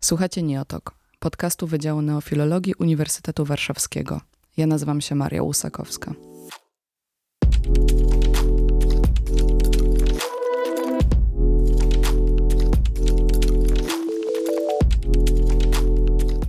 Słuchacie Nieotok, podcastu Wydziału Neofilologii Uniwersytetu Warszawskiego. Ja nazywam się Maria Łusakowska.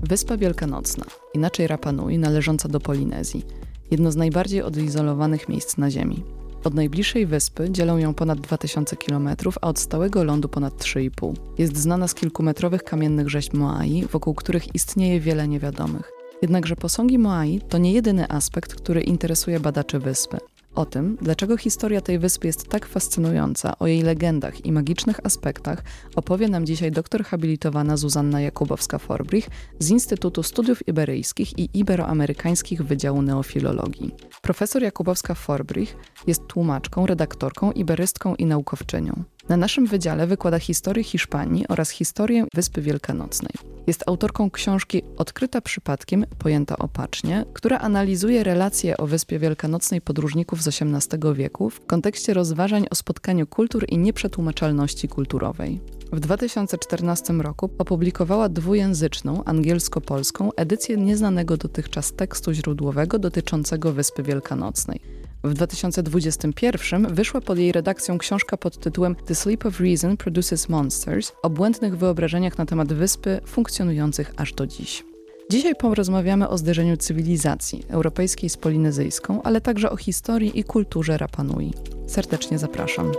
Wyspa Wielkanocna, inaczej Rapa Nui, należąca do Polinezji, jedno z najbardziej odizolowanych miejsc na Ziemi. Od najbliższej wyspy dzielą ją ponad 2000 km, a od stałego lądu ponad 3,5. Jest znana z kilkumetrowych kamiennych rzeźb Moai, wokół których istnieje wiele niewiadomych. Jednakże posągi Moai to nie jedyny aspekt, który interesuje badaczy wyspy. O tym, dlaczego historia tej wyspy jest tak fascynująca, o jej legendach i magicznych aspektach, opowie nam dzisiaj doktor habilitowana Zuzanna Jakubowska-Forbrich z Instytutu Studiów Iberyjskich i Iberoamerykańskich Wydziału Neofilologii. Profesor Jakubowska-Forbrich jest tłumaczką, redaktorką, iberystką i naukowczynią. Na naszym wydziale wykłada historię Hiszpanii oraz historię Wyspy Wielkanocnej. Jest autorką książki Odkryta przypadkiem, pojęta opacznie, która analizuje relacje o Wyspie Wielkanocnej podróżników z XVIII wieku w kontekście rozważań o spotkaniu kultur i nieprzetłumaczalności kulturowej. W 2014 roku opublikowała dwujęzyczną, angielsko-polską edycję nieznanego dotychczas tekstu źródłowego dotyczącego Wyspy Wielkanocnej. W 2021 wyszła pod jej redakcją książka pod tytułem The Sleep of Reason Produces Monsters o błędnych wyobrażeniach na temat wyspy funkcjonujących aż do dziś. Dzisiaj porozmawiamy o zderzeniu cywilizacji europejskiej z polinezyjską, ale także o historii i kulturze Rapanui. Serdecznie zapraszam.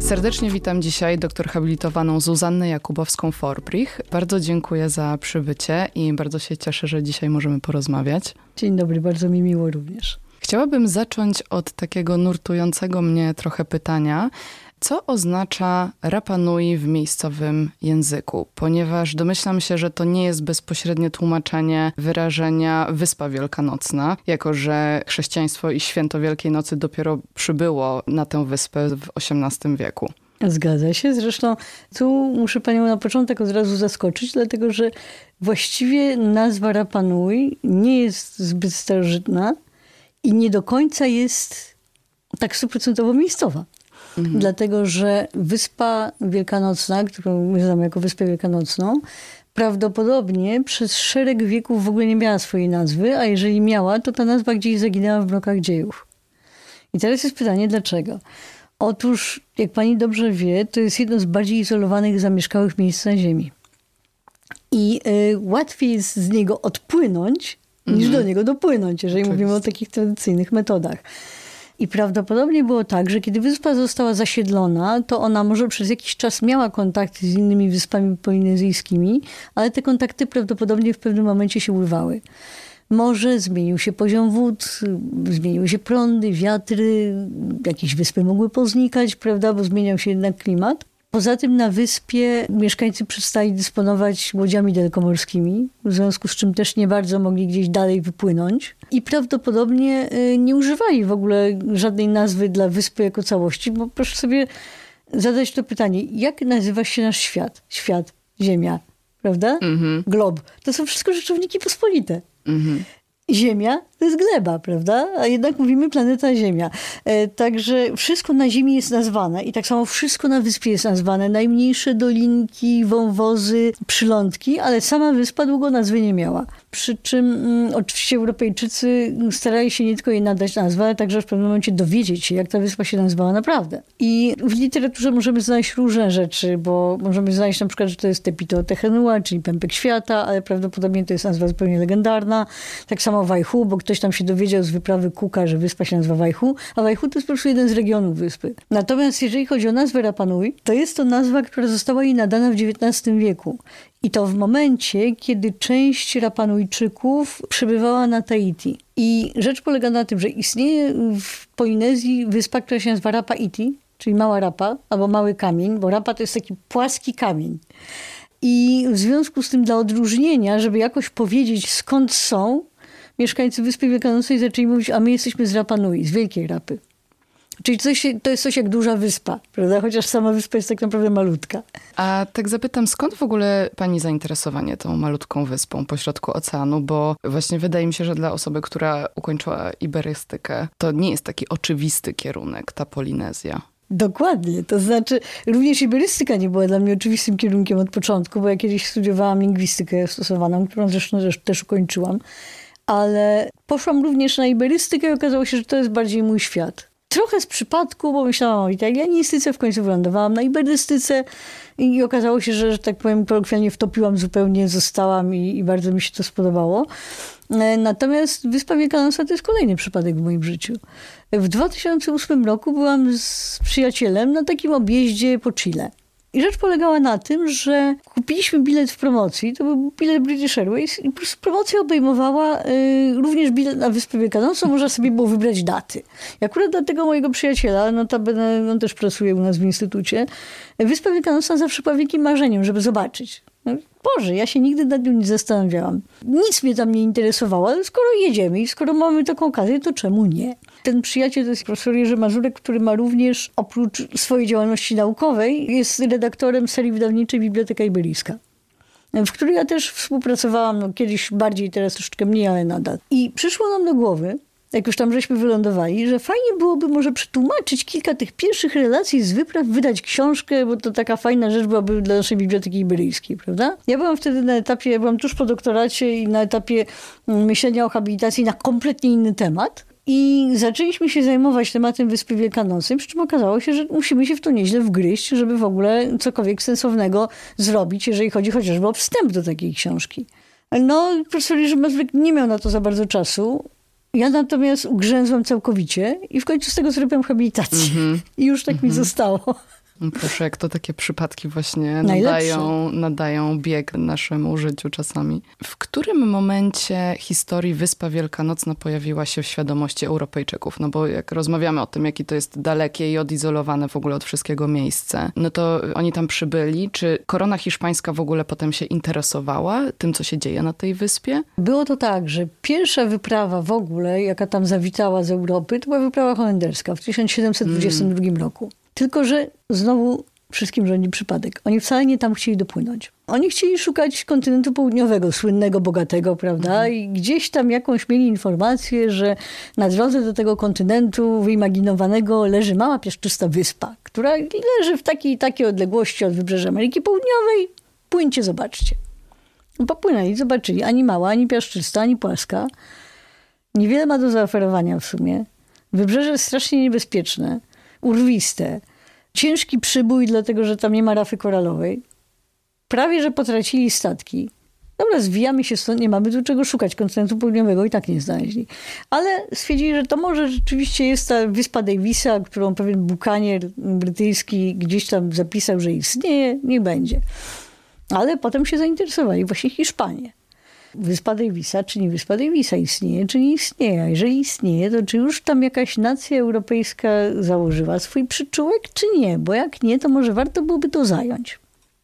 Serdecznie witam dzisiaj doktor habilitowaną Zuzannę Jakubowską-Forbrich. Bardzo dziękuję za przybycie i bardzo się cieszę, że dzisiaj możemy porozmawiać. Dzień dobry, bardzo mi miło również. Chciałabym zacząć od takiego nurtującego mnie trochę pytania. Co oznacza Rapa Nui w miejscowym języku? Ponieważ domyślam się, że to nie jest bezpośrednie tłumaczenie wyrażenia Wyspa Wielkanocna, jako że chrześcijaństwo i święto Wielkiej Nocy dopiero przybyło na tę wyspę w XVIII wieku. Zgadza się. Zresztą tu muszę panią na początek od razu zaskoczyć, dlatego że właściwie nazwa Rapa Nui nie jest zbyt starożytna i nie do końca jest tak stuprocentowo miejscowa. Mhm. Dlatego, że Wyspa Wielkanocna, którą my znamy jako Wyspę Wielkanocną, prawdopodobnie przez szereg wieków w ogóle nie miała swojej nazwy, a jeżeli miała, to ta nazwa gdzieś zaginęła w blokach dziejów. I teraz jest pytanie, dlaczego? Otóż, jak pani dobrze wie, to jest jedno z bardziej izolowanych, zamieszkałych miejsc na Ziemi. I y, łatwiej jest z niego odpłynąć, niż mhm. do niego dopłynąć, jeżeli Oczywiście. mówimy o takich tradycyjnych metodach. I prawdopodobnie było tak, że kiedy wyspa została zasiedlona, to ona może przez jakiś czas miała kontakty z innymi wyspami polinezyjskimi, ale te kontakty prawdopodobnie w pewnym momencie się urywały. Może zmienił się poziom wód, zmieniły się prądy, wiatry, jakieś wyspy mogły poznikać, prawda, bo zmieniał się jednak klimat. Poza tym na wyspie mieszkańcy przestali dysponować łodziami dalekomorskimi, w związku z czym też nie bardzo mogli gdzieś dalej wypłynąć i prawdopodobnie y, nie używali w ogóle żadnej nazwy dla wyspy jako całości, bo proszę sobie zadać to pytanie, jak nazywa się nasz świat? Świat, Ziemia, prawda? Mhm. Glob. To są wszystko rzeczowniki pospolite. Mhm. Ziemia to jest gleba, prawda? A jednak mówimy planeta Ziemia. E, także wszystko na Ziemi jest nazwane i tak samo wszystko na wyspie jest nazwane. Najmniejsze dolinki, wąwozy, przylądki, ale sama wyspa długo nazwy nie miała. Przy czym mm, oczywiście Europejczycy starali się nie tylko jej nadać nazwę, ale także w pewnym momencie dowiedzieć się, jak ta wyspa się nazywała naprawdę. I w literaturze możemy znaleźć różne rzeczy, bo możemy znaleźć na przykład, że to jest Tepito Tehenua, czyli pępek świata, ale prawdopodobnie to jest nazwa zupełnie legendarna. Tak samo Wajhu, bo ktoś ktoś tam się dowiedział z wyprawy Kuka, że wyspa się nazywa Wajhu, a Wajhu to jest po prostu jeden z regionów wyspy. Natomiast jeżeli chodzi o nazwę Rapanui, to jest to nazwa, która została jej nadana w XIX wieku. I to w momencie, kiedy część Rapanujczyków przybywała na Tahiti. I rzecz polega na tym, że istnieje w Polinezji wyspa, która się nazywa Rapa Iti, czyli mała rapa, albo mały kamień, bo rapa to jest taki płaski kamień. I w związku z tym dla odróżnienia, żeby jakoś powiedzieć skąd są, mieszkańcy Wyspy Wielkanocnej zaczęli mówić, a my jesteśmy z Rapa Nui, z Wielkiej Rapy. Czyli coś, to jest coś jak duża wyspa, prawda? Chociaż sama wyspa jest tak naprawdę malutka. A tak zapytam, skąd w ogóle pani zainteresowanie tą malutką wyspą pośrodku oceanu? Bo właśnie wydaje mi się, że dla osoby, która ukończyła iberystykę, to nie jest taki oczywisty kierunek, ta Polinezja. Dokładnie. To znaczy, również iberystyka nie była dla mnie oczywistym kierunkiem od początku, bo ja kiedyś studiowałam lingwistykę stosowaną, którą zresztą też ukończyłam. Ale poszłam również na iberystykę i okazało się, że to jest bardziej mój świat. Trochę z przypadku, bo myślałam o italianistyce, w końcu wylądowałam na iberystyce i okazało się, że, że tak powiem, kolokwialnie wtopiłam zupełnie, zostałam i, i bardzo mi się to spodobało. E, natomiast Wyspa Wielkanoca to jest kolejny przypadek w moim życiu. W 2008 roku byłam z przyjacielem na takim objeździe po Chile. I rzecz polegała na tym, że kupiliśmy bilet w promocji, to był bilet British Airways i promocja obejmowała y, również bilet na Wyspę Wielkanocną, można sobie było wybrać daty. I akurat dla tego mojego przyjaciela, notabene on też pracuje u nas w instytucie, Wyspa Wielkanocna zawsze była wielkim marzeniem, żeby zobaczyć. Boże, ja się nigdy nad nią nie zastanawiałam. Nic mnie tam nie interesowało, ale skoro jedziemy i skoro mamy taką okazję, to czemu nie? Ten przyjaciel to jest profesor Jerzy Mazurek, który ma również, oprócz swojej działalności naukowej, jest redaktorem serii wydawniczej Biblioteka Iberyjska w której ja też współpracowałam, no kiedyś bardziej, teraz troszeczkę mniej, ale nadal. I przyszło nam do głowy, jak już tam żeśmy wylądowali, że fajnie byłoby może przetłumaczyć kilka tych pierwszych relacji z wypraw, wydać książkę, bo to taka fajna rzecz byłaby dla naszej Biblioteki Iberyjskiej, prawda? Ja byłam wtedy na etapie, ja byłam tuż po doktoracie i na etapie mm, myślenia o habilitacji na kompletnie inny temat. I zaczęliśmy się zajmować tematem Wyspy Wielkanocnej, przy czym okazało się, że musimy się w to nieźle wgryźć, żeby w ogóle cokolwiek sensownego zrobić, jeżeli chodzi chociażby o wstęp do takiej książki. No, profesor Jerzy Mazurek nie miał na to za bardzo czasu. Ja natomiast ugrzęzłam całkowicie i w końcu z tego zrobiłam habilitację. Mm -hmm. I już tak mm -hmm. mi mhm. zostało. Proszę, jak to takie przypadki właśnie nadają, nadają bieg naszemu życiu czasami. W którym momencie historii Wyspa Wielkanocna pojawiła się w świadomości Europejczyków? No bo jak rozmawiamy o tym, jakie to jest dalekie i odizolowane w ogóle od wszystkiego miejsce, no to oni tam przybyli. Czy korona hiszpańska w ogóle potem się interesowała tym, co się dzieje na tej wyspie? Było to tak, że pierwsza wyprawa w ogóle, jaka tam zawitała z Europy, to była wyprawa holenderska w 1722 mm. roku. Tylko, że znowu wszystkim rządzi przypadek. Oni wcale nie tam chcieli dopłynąć. Oni chcieli szukać kontynentu południowego, słynnego, bogatego, prawda? Mhm. I gdzieś tam jakąś mieli informację, że na drodze do tego kontynentu wyimaginowanego leży mała piaszczysta wyspa, która leży w takiej takiej odległości od wybrzeża Ameryki Południowej. Płyńcie, zobaczcie. Popłynęli, zobaczyli. Ani mała, ani piaszczysta, ani płaska. Niewiele ma do zaoferowania w sumie. Wybrzeże jest strasznie niebezpieczne urwiste. Ciężki przybój, dlatego że tam nie ma rafy koralowej. Prawie, że potracili statki. Dobra, zwijamy się stąd, nie mamy tu czego szukać. Kontynentu południowego i tak nie znaleźli. Ale stwierdzili, że to może rzeczywiście jest ta wyspa Davisa, którą pewien bukanier brytyjski gdzieś tam zapisał, że istnieje, nie będzie. Ale potem się zainteresowali właśnie Hiszpanie. Wyspa Davisa, czy nie Wyspa Davisa istnieje, czy nie istnieje. A jeżeli istnieje, to czy już tam jakaś nacja europejska założyła swój przyczółek, czy nie? Bo jak nie, to może warto byłoby to zająć.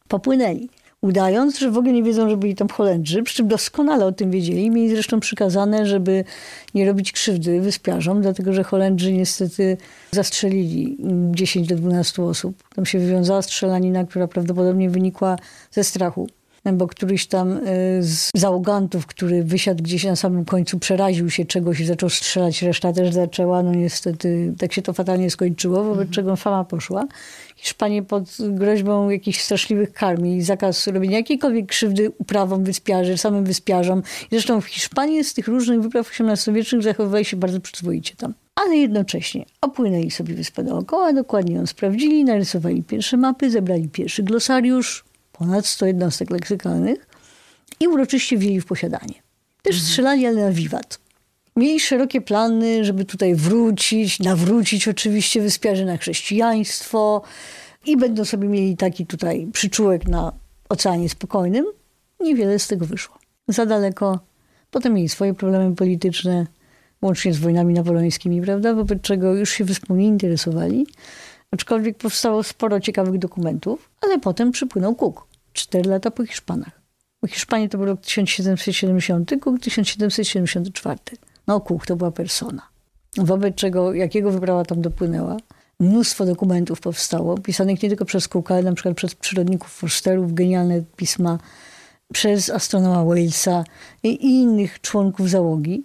Popłynęli udając, że w ogóle nie wiedzą, że byli tam Holendrzy, przy czym doskonale o tym wiedzieli. Mieli zresztą przykazane, żeby nie robić krzywdy wyspiarzom, dlatego że Holendrzy niestety zastrzelili 10 do 12 osób. Tam się wywiązała strzelanina, która prawdopodobnie wynikła ze strachu bo któryś tam e, z załogantów, który wysiadł gdzieś na samym końcu, przeraził się czegoś i zaczął strzelać, reszta też zaczęła. No niestety tak się to fatalnie skończyło, wobec mhm. czego fama poszła. Hiszpanie pod groźbą jakichś straszliwych karm i zakaz robienia jakiejkolwiek krzywdy uprawom wyspiarzy, samym wyspiarzom. Zresztą w Hiszpanii z tych różnych wypraw XVIII-wiecznych zachowywali się bardzo przyzwoicie tam. Ale jednocześnie opłynęli sobie wyspę dookoła, dokładnie ją sprawdzili, narysowali pierwsze mapy, zebrali pierwszy glosariusz, ponad 100 jednostek leksykalnych i uroczyście wzięli w posiadanie. Też mhm. strzelali, ale na wiwat. Mieli szerokie plany, żeby tutaj wrócić, nawrócić oczywiście wyspiarzy na chrześcijaństwo i będą sobie mieli taki tutaj przyczółek na Oceanie Spokojnym. Niewiele z tego wyszło. Za daleko. Potem mieli swoje problemy polityczne, łącznie z wojnami napoleońskimi, prawda? Wobec czego już się wyspą nie interesowali. Aczkolwiek powstało sporo ciekawych dokumentów, ale potem przypłynął Cook. Cztery lata po Hiszpanach. Bo Hiszpanii to był rok 1770, Cook 1774. No Cook to była persona. Wobec czego, jakiego wyprawa tam dopłynęła, mnóstwo dokumentów powstało, pisanych nie tylko przez Cooka, ale na przykład przez przyrodników Forsterów, genialne pisma, przez astronoma Walesa i innych członków załogi.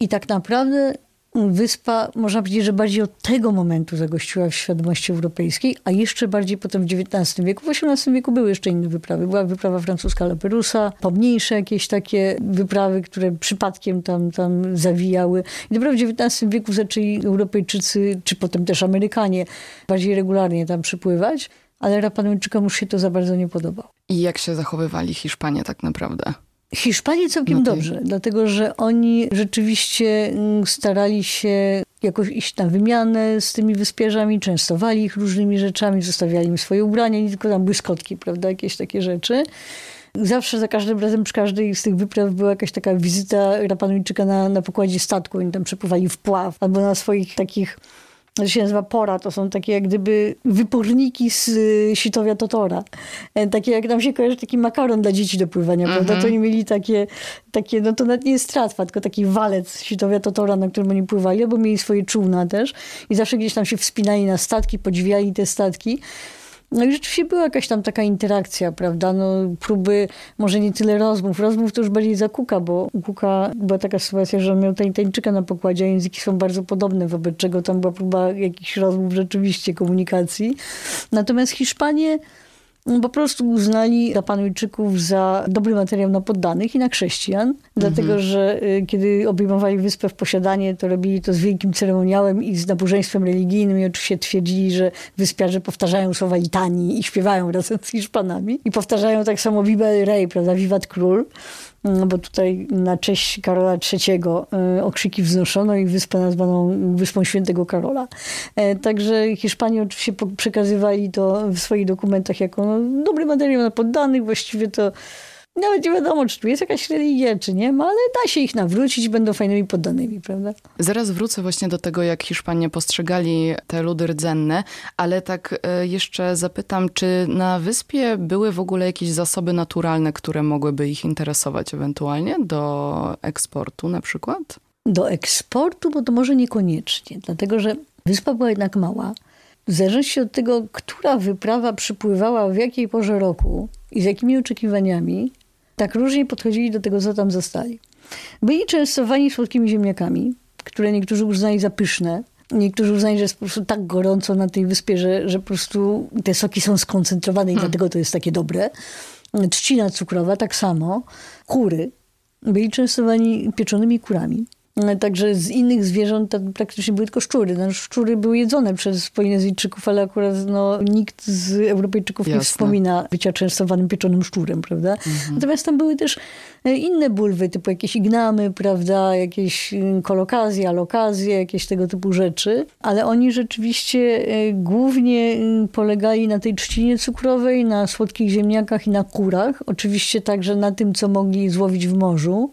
I tak naprawdę wyspa, można powiedzieć, że bardziej od tego momentu zagościła w świadomości europejskiej, a jeszcze bardziej potem w XIX wieku. W XVIII wieku były jeszcze inne wyprawy. Była wyprawa francuska Laperusa, pomniejsze jakieś takie wyprawy, które przypadkiem tam, tam zawijały. I dopiero w XIX wieku zaczęli Europejczycy, czy potem też Amerykanie, bardziej regularnie tam przypływać ale Rapanuńczykom już się to za bardzo nie podobało. I jak się zachowywali Hiszpanie tak naprawdę? Hiszpanie całkiem dobrze, dlatego że oni rzeczywiście mm, starali się jakoś iść na wymianę z tymi wyspiarzami, częstowali ich różnymi rzeczami, zostawiali im swoje ubrania, nie tylko tam błyskotki, prawda, jakieś takie rzeczy. Zawsze za każdym razem przy każdej z tych wypraw była jakaś taka wizyta Rapanuńczyka na, na pokładzie statku. Oni tam przepływali w pław albo na swoich takich to się nazywa pora, to są takie jak gdyby wyporniki z y, sitowia Totora. E, takie jak nam się kojarzy taki makaron dla dzieci do pływania, mm -hmm. prawda? To oni mieli takie, takie, no to nawet nie jest tratwa, tylko taki walec sitowia Totora, na którym oni pływali, bo mieli swoje czółna też i zawsze gdzieś tam się wspinali na statki, podziwiali te statki. No i rzeczywiście była jakaś tam taka interakcja, prawda? No, próby, może nie tyle rozmów. Rozmów to już bardziej za Kuka, bo Kuka była taka sytuacja, że on miał tańczyka na pokładzie, a języki są bardzo podobne, wobec czego tam była próba jakichś rozmów rzeczywiście, komunikacji. Natomiast Hiszpanie po prostu uznali Japanujczyków za dobry materiał na poddanych i na chrześcijan, mhm. dlatego że y, kiedy obejmowali wyspę w posiadanie, to robili to z wielkim ceremoniałem i z nabożeństwem religijnym i oczywiście twierdzili, że wyspiarze powtarzają słowa litanii i śpiewają razem z Hiszpanami i powtarzają tak samo Viva el Rey, prawda, Wiwat Król. No bo tutaj na cześć Karola III e, okrzyki wznoszono i wyspę nazwano Wyspą Świętego Karola. E, także Hiszpanie oczywiście przekazywali to w swoich dokumentach jako no, dobry materiał na poddanych, właściwie to nawet nie wiadomo, czy tu jest jakaś religia, czy nie ma, ale da się ich nawrócić, będą fajnymi poddanymi, prawda? Zaraz wrócę właśnie do tego, jak Hiszpanie postrzegali te ludy rdzenne, ale tak e, jeszcze zapytam, czy na wyspie były w ogóle jakieś zasoby naturalne, które mogłyby ich interesować ewentualnie do eksportu na przykład? Do eksportu, bo to może niekoniecznie, dlatego że wyspa była jednak mała. W zależności od tego, która wyprawa przypływała w jakiej porze roku i z jakimi oczekiwaniami, tak różnie podchodzili do tego, co tam zostali. Byli częstowani słodkimi ziemniakami, które niektórzy uznali za pyszne. Niektórzy uznali, że jest po prostu tak gorąco na tej wyspie, że, że po prostu te soki są skoncentrowane i hmm. dlatego to jest takie dobre. Trzcina cukrowa tak samo. Kury. Byli częstowani pieczonymi kurami. Także z innych zwierząt tam praktycznie były tylko szczury. No, szczury były jedzone przez Polinezyjczyków, ale akurat no, nikt z Europejczyków Jasne. nie wspomina bycia częstowanym pieczonym szczurem, prawda? Mhm. Natomiast tam były też e, inne bulwy, typu jakieś ignamy, prawda, jakieś y, kolokazje, alokazje, jakieś tego typu rzeczy. Ale oni rzeczywiście e, głównie y, polegali na tej trzcinie cukrowej, na słodkich ziemniakach i na kurach. Oczywiście także na tym, co mogli złowić w morzu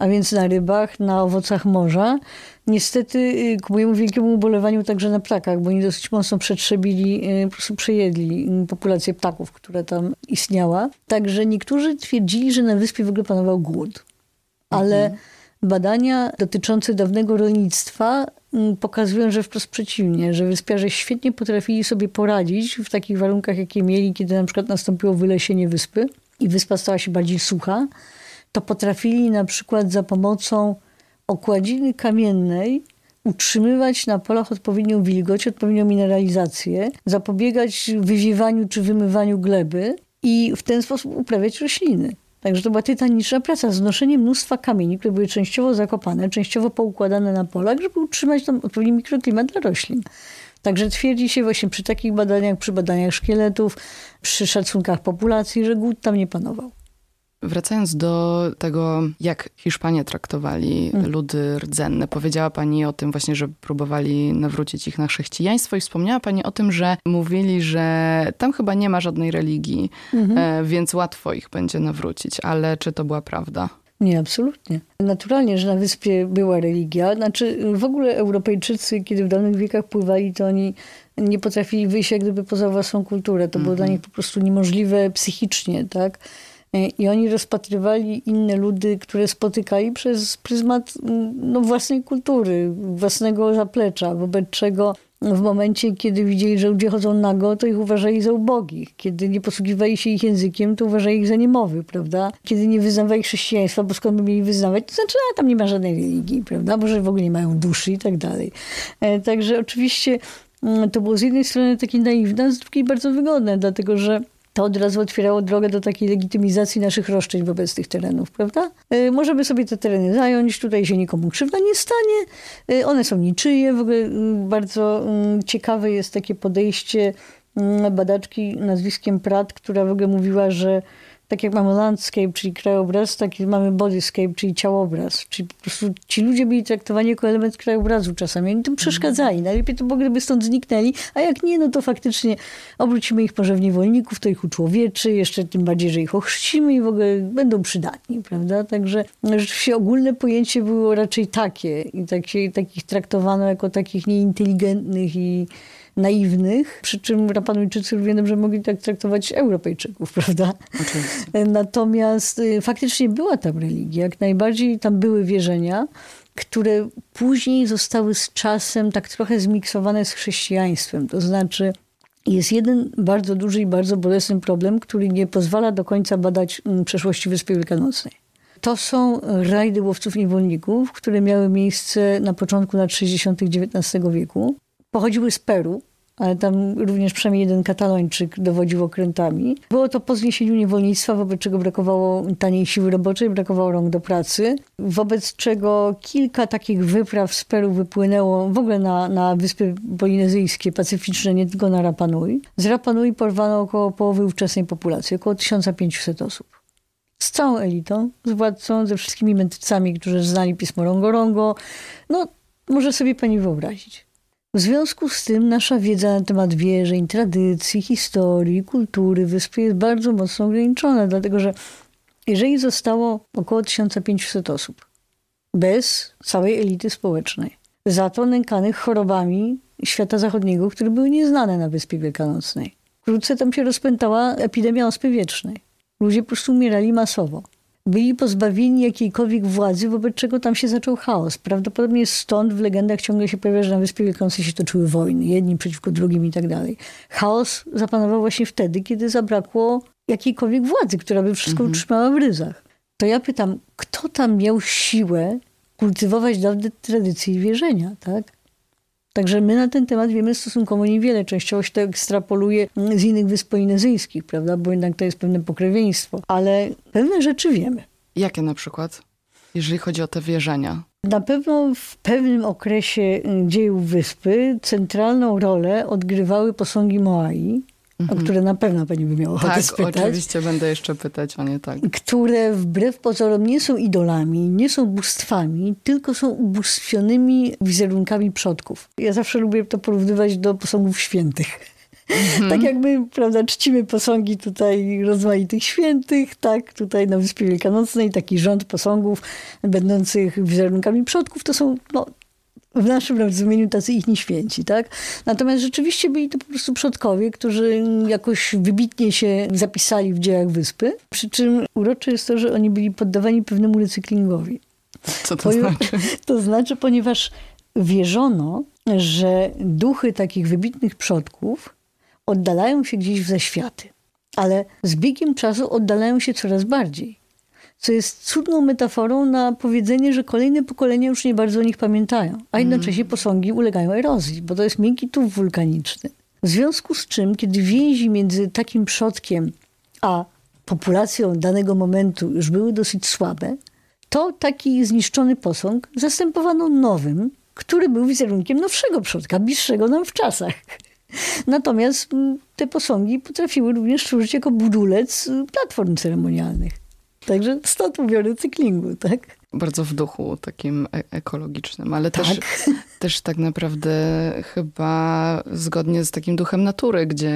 a więc na rybach, na owocach morza. Niestety y, ku mojemu wielkiemu ubolewaniu także na ptakach, bo oni dosyć mocno przetrzebili, y, po prostu przejedli y, populację ptaków, która tam istniała. Także niektórzy twierdzili, że na wyspie w ogóle panował głód. Ale mhm. badania dotyczące dawnego rolnictwa pokazują, że wprost przeciwnie, że wyspiarze świetnie potrafili sobie poradzić w takich warunkach, jakie mieli, kiedy na przykład nastąpiło wylesienie wyspy i wyspa stała się bardziej sucha to potrafili na przykład za pomocą okładziny kamiennej utrzymywać na polach odpowiednią wilgoć, odpowiednią mineralizację, zapobiegać wywiewaniu czy wymywaniu gleby i w ten sposób uprawiać rośliny. Także to była tytaniczna praca, znoszenie mnóstwa kamieni, które były częściowo zakopane, częściowo poukładane na polach, żeby utrzymać tam odpowiedni mikroklimat dla roślin. Także twierdzi się właśnie przy takich badaniach, przy badaniach szkieletów, przy szacunkach populacji, że głód tam nie panował. Wracając do tego, jak Hiszpanie traktowali mm. ludy rdzenne, powiedziała Pani o tym właśnie, że próbowali nawrócić ich na chrześcijaństwo i wspomniała Pani o tym, że mówili, że tam chyba nie ma żadnej religii, mm -hmm. więc łatwo ich będzie nawrócić. Ale czy to była prawda? Nie, absolutnie. Naturalnie, że na wyspie była religia. Znaczy w ogóle Europejczycy, kiedy w danych wiekach pływali, to oni nie potrafili wyjść jak gdyby poza własną kulturę. To mm -hmm. było dla mhm. nich po prostu niemożliwe psychicznie, tak? I oni rozpatrywali inne ludy, które spotykali przez pryzmat no, własnej kultury, własnego zaplecza, wobec czego w momencie, kiedy widzieli, że ludzie chodzą nago, to ich uważali za ubogich. Kiedy nie posługiwali się ich językiem, to uważali ich za niemowy, prawda? Kiedy nie wyznawali chrześcijaństwa, bo skąd by mieli wyznawać, to znaczy, a tam nie ma żadnej religii, prawda? Może w ogóle nie mają duszy i tak dalej. E, także oczywiście mm, to było z jednej strony takie naiwne, a z drugiej bardzo wygodne, dlatego że to od razu otwierało drogę do takiej legitymizacji naszych roszczeń wobec tych terenów, prawda? E, możemy sobie te tereny zająć, tutaj się nikomu krzywda nie stanie, e, one są niczyje. W ogóle mm, bardzo mm, ciekawe jest takie podejście mm, badaczki nazwiskiem Pratt, która w ogóle mówiła, że tak jak mamy landscape, czyli krajobraz, tak mamy bodyscape, czyli ciałobraz. Czyli po prostu ci ludzie byli traktowani jako element krajobrazu czasami. Oni tym przeszkadzali. Najlepiej to było, gdyby stąd zniknęli, a jak nie, no to faktycznie obrócimy ich może w niewolników, to ich uczłowieczy, jeszcze tym bardziej, że ich ochrzcimy i w ogóle będą przydatni, prawda? Także rzeczywiście ogólne pojęcie było raczej takie i tak takich traktowano jako takich nieinteligentnych i naiwnych, przy czym Rapanujczycy równie dobrze mogli tak traktować Europejczyków, prawda? Oczywiście. Natomiast y, faktycznie była tam religia, jak najbardziej tam były wierzenia, które później zostały z czasem tak trochę zmiksowane z chrześcijaństwem. To znaczy, jest jeden bardzo duży i bardzo bolesny problem, który nie pozwala do końca badać mm, przeszłości Wyspy Wielkanocnej. To są rajdy łowców niewolników, które miały miejsce na początku lat 60. XIX wieku. Pochodziły z Peru, ale tam również przynajmniej jeden katalończyk dowodził okrętami. Było to po zniesieniu niewolnictwa, wobec czego brakowało taniej siły roboczej, brakowało rąk do pracy, wobec czego kilka takich wypraw z Peru wypłynęło w ogóle na, na wyspy polinezyjskie, pacyficzne, nie tylko na Rapanui. Z Rapanui porwano około połowy ówczesnej populacji, około 1500 osób z całą elitą, z władcą, ze wszystkimi mędrcami, którzy znali pismo Rongo-Rongo. No, może sobie pani wyobrazić. W związku z tym nasza wiedza na temat wierzeń, tradycji, historii, kultury wyspy jest bardzo mocno ograniczona, dlatego że jeżeli zostało około 1500 osób bez całej elity społecznej, za to nękanych chorobami świata zachodniego, które były nieznane na Wyspie Wielkanocnej. Wkrótce tam się rozpętała epidemia ospy wiecznej. Ludzie po prostu umierali masowo byli pozbawieni jakiejkolwiek władzy, wobec czego tam się zaczął chaos. Prawdopodobnie stąd w legendach ciągle się pojawia, że na Wyspie Wielkanocy się toczyły wojny, jedni przeciwko drugim i tak dalej. Chaos zapanował właśnie wtedy, kiedy zabrakło jakiejkolwiek władzy, która by wszystko mhm. utrzymała w ryzach. To ja pytam, kto tam miał siłę kultywować dawne tradycje i wierzenia, tak? Także my na ten temat wiemy stosunkowo niewiele. Częściowo się to ekstrapoluje z innych wysp polinezyjskich, prawda? Bo jednak to jest pewne pokrewieństwo. Ale pewne rzeczy wiemy. Jakie na przykład? Jeżeli chodzi o te wierzenia. Na pewno w pewnym okresie y, dziejów wyspy centralną rolę odgrywały posągi Moai, mhm. o które na pewno pani by miała tak, spytać. oczywiście będę jeszcze pytać o nie, tak. Które wbrew pozorom nie są idolami, nie są bóstwami, tylko są ubóstwionymi wizerunkami przodków. Ja zawsze lubię to porównywać do posągów świętych. Mhm. Tak jak my, prawda, czcimy posągi tutaj rozmaitych świętych, tak, tutaj na Wyspie Wielkanocnej taki rząd posągów będących wizerunkami przodków, to są no, w naszym rozumieniu tacy ich święci, tak? Natomiast rzeczywiście byli to po prostu przodkowie, którzy jakoś wybitnie się zapisali w dziełach wyspy. Przy czym urocze jest to, że oni byli poddawani pewnemu recyklingowi. Co to znaczy? To znaczy, ponieważ wierzono, że duchy takich wybitnych przodków oddalają się gdzieś w zaświaty. Ale z biegiem czasu oddalają się coraz bardziej co jest cudną metaforą na powiedzenie, że kolejne pokolenia już nie bardzo o nich pamiętają, a jednocześnie posągi ulegają erozji, bo to jest miękki tuf wulkaniczny. W związku z czym, kiedy więzi między takim przodkiem a populacją danego momentu już były dosyć słabe, to taki zniszczony posąg zastępowano nowym, który był wizerunkiem nowszego przodka, bliższego nam w czasach. Natomiast mm, te posągi potrafiły również służyć jako budulec platform ceremonialnych. Także stąd mówię o recyklingu, tak? Bardzo w duchu takim e ekologicznym, ale tak. Też, też tak naprawdę chyba zgodnie z takim duchem natury, gdzie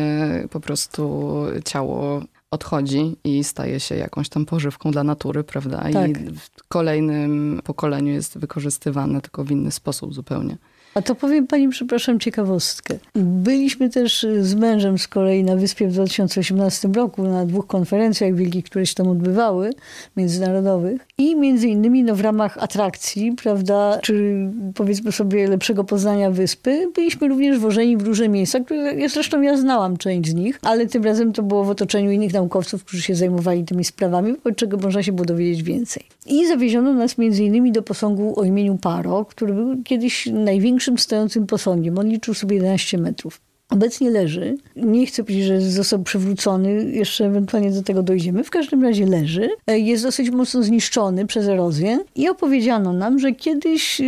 po prostu ciało odchodzi i staje się jakąś tam pożywką dla natury, prawda? Tak. I w kolejnym pokoleniu jest wykorzystywane tylko w inny sposób zupełnie. A to powiem pani, przepraszam, ciekawostkę. Byliśmy też z mężem z kolei na wyspie w 2018 roku na dwóch konferencjach wielkich, które się tam odbywały, międzynarodowych. I między innymi no, w ramach atrakcji, prawda, czy powiedzmy sobie lepszego poznania wyspy, byliśmy również wożeni w różne miejsca, które ja zresztą ja znałam część z nich, ale tym razem to było w otoczeniu innych naukowców, którzy się zajmowali tymi sprawami, od czego można się było dowiedzieć więcej. I zawieziono nas między innymi do posągu o imieniu Paro, który był kiedyś największym stojącym posągiem. On liczył sobie 11 metrów. Obecnie leży. Nie chcę powiedzieć, że został przewrócony, jeszcze ewentualnie do tego dojdziemy. W każdym razie leży. Jest dosyć mocno zniszczony przez erozję i opowiedziano nam, że kiedyś y,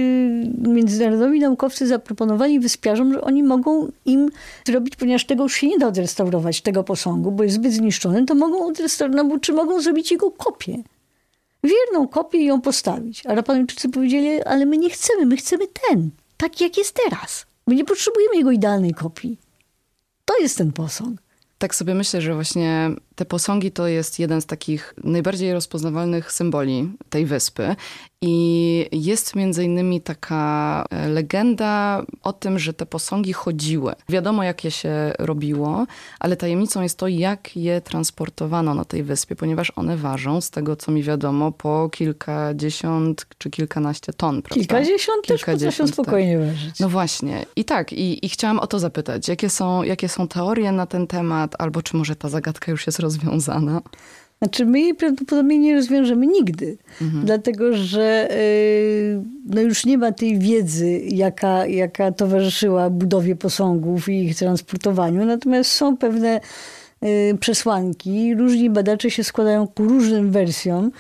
międzynarodowi naukowcy zaproponowali wyspiarzom, że oni mogą im zrobić, ponieważ tego już się nie da odrestaurować, tego posągu, bo jest zbyt zniszczony, to mogą odrestaurować, no, czy mogą zrobić jego kopię wierną kopię i ją postawić. A Rapanuńczycy powiedzieli, ale my nie chcemy, my chcemy ten, taki jak jest teraz. My nie potrzebujemy jego idealnej kopii. To jest ten posąg. Tak sobie myślę, że właśnie te posągi to jest jeden z takich najbardziej rozpoznawalnych symboli tej wyspy. I jest między innymi taka e, legenda o tym, że te posągi chodziły. Wiadomo, jak je się robiło, ale tajemnicą jest to, jak je transportowano na tej wyspie, ponieważ one ważą, z tego co mi wiadomo, po kilkadziesiąt czy kilkanaście ton. Prawda? Kilkadziesiąt, kilkadziesiąt też potrafią spokojnie tak. ważyć. No właśnie. I tak, i, i chciałam o to zapytać. Jakie są, jakie są teorie na ten temat, albo czy może ta zagadka już jest rozwiązana? Znaczy my jej prawdopodobnie nie rozwiążemy nigdy, mhm. dlatego że yy, no już nie ma tej wiedzy, jaka, jaka towarzyszyła budowie posągów i ich transportowaniu, natomiast są pewne yy, przesłanki. Różni badacze się składają ku różnym wersjom.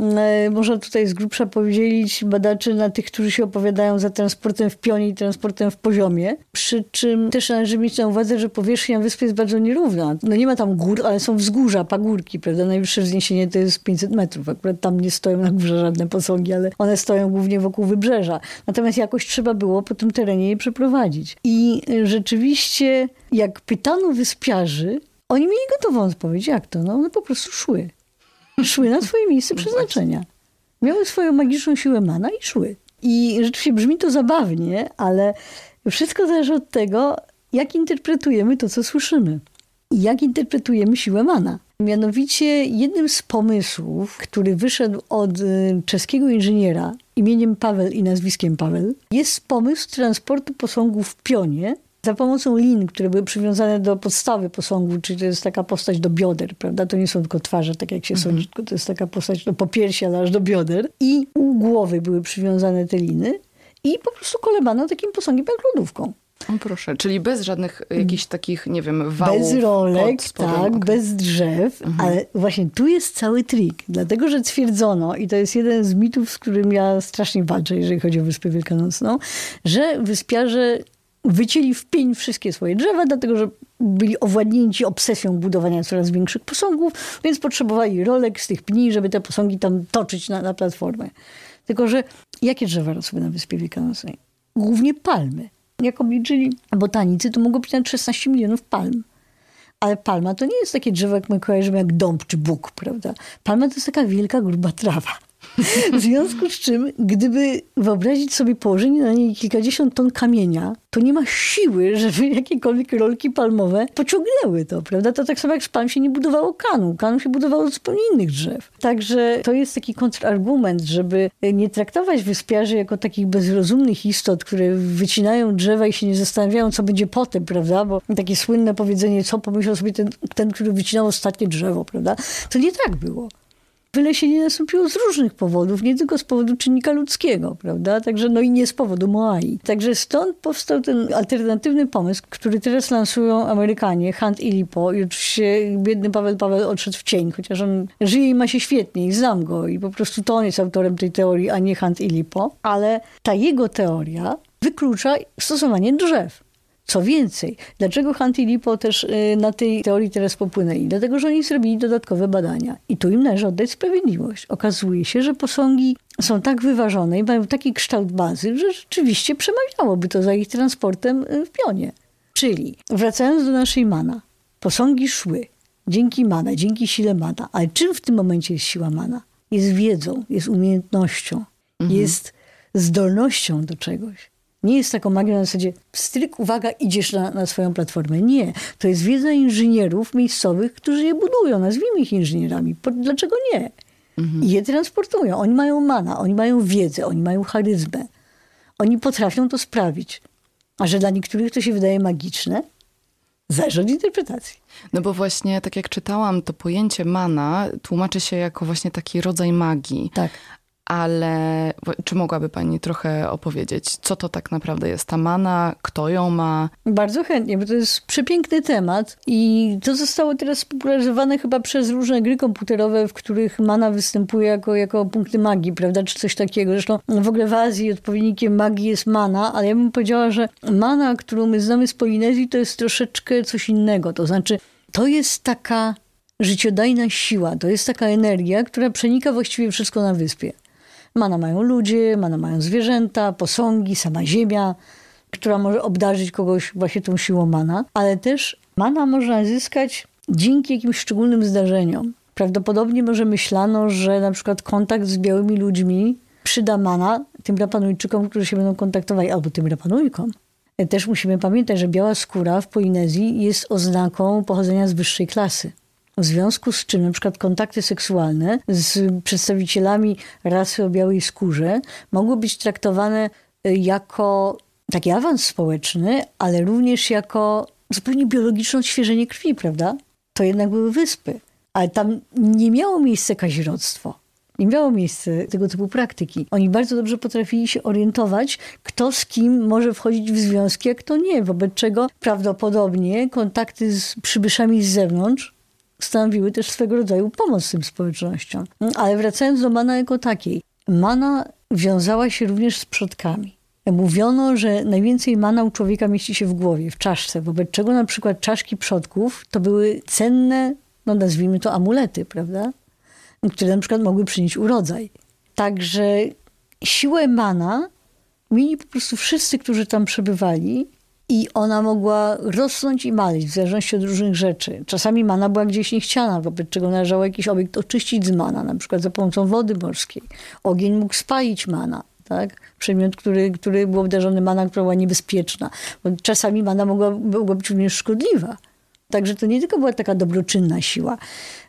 E, można tutaj z grubsza podzielić badaczy na tych, którzy się opowiadają za transportem w pionie i transportem w poziomie. Przy czym też należy mieć na uwadze, że powierzchnia wyspy jest bardzo nierówna. No nie ma tam gór, ale są wzgórza, pagórki, prawda? Najwyższe wzniesienie to jest 500 metrów. Akurat tam nie stoją na górze żadne posągi, ale one stoją głównie wokół wybrzeża. Natomiast jakoś trzeba było po tym terenie je przeprowadzić. I rzeczywiście, jak pytano wyspiarzy, oni mieli gotową odpowiedź. Jak to? No one po prostu szły szły na swoje miejsce no przeznaczenia. Miały swoją magiczną siłę mana i szły. I rzeczywiście brzmi to zabawnie, ale wszystko zależy od tego, jak interpretujemy to, co słyszymy. I jak interpretujemy siłę mana. Mianowicie jednym z pomysłów, który wyszedł od y, czeskiego inżyniera imieniem Paweł i nazwiskiem Paweł, jest pomysł transportu posągów w pionie za pomocą lin, które były przywiązane do podstawy posągu, czyli to jest taka postać do bioder, prawda? To nie są tylko twarze, tak jak się mhm. sądzi, tylko to jest taka postać do popiersi, ale aż do bioder. I u głowy były przywiązane te liny i po prostu kolebano takim posągiem jak lodówką. O proszę, czyli bez żadnych jakichś takich, nie wiem, wałów. Bez rolek, tak, okay. bez drzew, mhm. ale właśnie tu jest cały trik, dlatego, że twierdzono, i to jest jeden z mitów, z którym ja strasznie walczę, jeżeli chodzi o Wyspę Wielkanocną, że wyspiarze wycięli w pień wszystkie swoje drzewa, dlatego że byli owładnięci obsesją budowania coraz większych posągów, więc potrzebowali rolek z tych pni, żeby te posągi tam toczyć na, na platformę. Tylko, że jakie drzewa rosły na Wyspie Wielkanocnej? Głównie palmy. Jak obliczyli botanicy, to mogło być nawet 16 milionów palm. Ale palma to nie jest takie drzewo, jak my kojarzymy, jak dąb czy bóg, prawda? Palma to jest taka wielka, gruba trawa. W związku z czym, gdyby wyobrazić sobie położenie na niej kilkadziesiąt ton kamienia, to nie ma siły, żeby jakiekolwiek rolki palmowe pociągnęły to, prawda? To tak samo jak z palm się nie budowało kanu. Kanu się budowało z zupełnie innych drzew. Także to jest taki kontrargument, żeby nie traktować wyspiarzy jako takich bezrozumnych istot, które wycinają drzewa i się nie zastanawiają, co będzie potem, prawda? Bo takie słynne powiedzenie, co pomyślał sobie ten, ten który wycinał ostatnie drzewo, prawda? To nie tak było wylesienie nastąpiło z różnych powodów, nie tylko z powodu czynnika ludzkiego, prawda? Także no i nie z powodu Moai. Także stąd powstał ten alternatywny pomysł, który teraz lansują Amerykanie, Hunt i Lipo i oczywiście biedny Paweł Paweł odszedł w cień, chociaż on żyje i ma się świetnie i znam go i po prostu to on jest autorem tej teorii, a nie Hunt i Lipo, ale ta jego teoria wyklucza stosowanie drzew. Co więcej, dlaczego Hunt i Lipo też y, na tej teorii teraz popłynęli? Dlatego, że oni zrobili dodatkowe badania. I tu im należy oddać sprawiedliwość. Okazuje się, że posągi są tak wyważone i mają taki kształt bazy, że rzeczywiście przemawiałoby to za ich transportem y, w pionie. Czyli, wracając do naszej mana, posągi szły dzięki mana, dzięki sile mana. Ale czym w tym momencie jest siła mana? Jest wiedzą, jest umiejętnością, mhm. jest zdolnością do czegoś. Nie jest taką magią na zasadzie stryk, uwaga, idziesz na, na swoją platformę. Nie. To jest wiedza inżynierów miejscowych, którzy je budują. Nazwijmy ich inżynierami. Dlaczego nie? Mhm. I je transportują. Oni mają mana, oni mają wiedzę, oni mają charyzmę. Oni potrafią to sprawić. A że dla niektórych to się wydaje magiczne, zależy od interpretacji. No bo właśnie, tak jak czytałam, to pojęcie mana tłumaczy się jako właśnie taki rodzaj magii. Tak ale czy mogłaby Pani trochę opowiedzieć, co to tak naprawdę jest ta mana, kto ją ma? Bardzo chętnie, bo to jest przepiękny temat i to zostało teraz spopularyzowane chyba przez różne gry komputerowe, w których mana występuje jako, jako punkty magii, prawda, czy coś takiego. Zresztą w ogóle w Azji odpowiednikiem magii jest mana, ale ja bym powiedziała, że mana, którą my znamy z Polinezji, to jest troszeczkę coś innego. To znaczy, to jest taka życiodajna siła, to jest taka energia, która przenika właściwie wszystko na wyspie. Mana mają ludzie, mana mają zwierzęta, posągi, sama ziemia, która może obdarzyć kogoś właśnie tą siłą mana, ale też mana można zyskać dzięki jakimś szczególnym zdarzeniom. Prawdopodobnie może myślano, że na przykład kontakt z białymi ludźmi przyda mana tym Rapanujczykom, którzy się będą kontaktowali, albo tym Rapanujkom. Też musimy pamiętać, że biała skóra w Polinezji jest oznaką pochodzenia z wyższej klasy. W związku z czym na przykład kontakty seksualne z przedstawicielami rasy o białej skórze mogły być traktowane y, jako taki awans społeczny, ale również jako zupełnie biologiczne odświeżenie krwi, prawda? To jednak były wyspy. Ale tam nie miało miejsca kazirodztwo. Nie miało miejsca tego typu praktyki. Oni bardzo dobrze potrafili się orientować, kto z kim może wchodzić w związki, a kto nie. Wobec czego prawdopodobnie kontakty z przybyszami z zewnątrz stanowiły też swego rodzaju pomoc tym społecznościom. Ale wracając do mana jako takiej. Mana wiązała się również z przodkami. Mówiono, że najwięcej mana u człowieka mieści się w głowie, w czaszce, wobec czego na przykład czaszki przodków to były cenne, no nazwijmy to amulety, prawda? Które na przykład mogły przynieść urodzaj. Także siłę mana mieli po prostu wszyscy, którzy tam przebywali i ona mogła rosnąć i malić w zależności od różnych rzeczy. Czasami mana była gdzieś niechciana, wobec czego należało jakiś obiekt oczyścić z mana, na przykład za pomocą wody morskiej. Ogień mógł spalić mana. Tak? Przedmiot, który, który był obdarzony mana, która była niebezpieczna. Bo czasami mana mogła, mogła być również szkodliwa. Także to nie tylko była taka dobroczynna siła.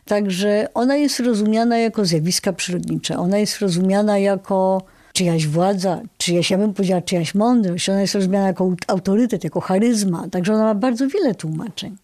Także ona jest rozumiana jako zjawiska przyrodnicze. Ona jest rozumiana jako czyjaś władza, czyjaś, ja bym powiedziała, czyjaś mądrość. Ona jest rozumiana jako autorytet, jako charyzma. Także ona ma bardzo wiele tłumaczeń.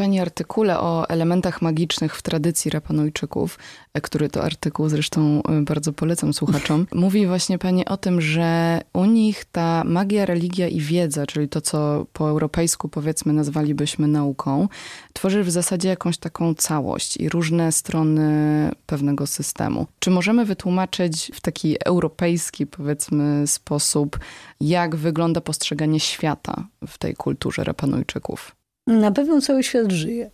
Pani artykule o elementach magicznych w tradycji Rapanujczyków, e, który to artykuł zresztą e, bardzo polecam słuchaczom, mówi właśnie Pani o tym, że u nich ta magia, religia i wiedza, czyli to, co po europejsku powiedzmy nazwalibyśmy nauką, tworzy w zasadzie jakąś taką całość i różne strony pewnego systemu. Czy możemy wytłumaczyć w taki europejski powiedzmy sposób, jak wygląda postrzeganie świata w tej kulturze Rapanujczyków? Na pewno cały świat żyje.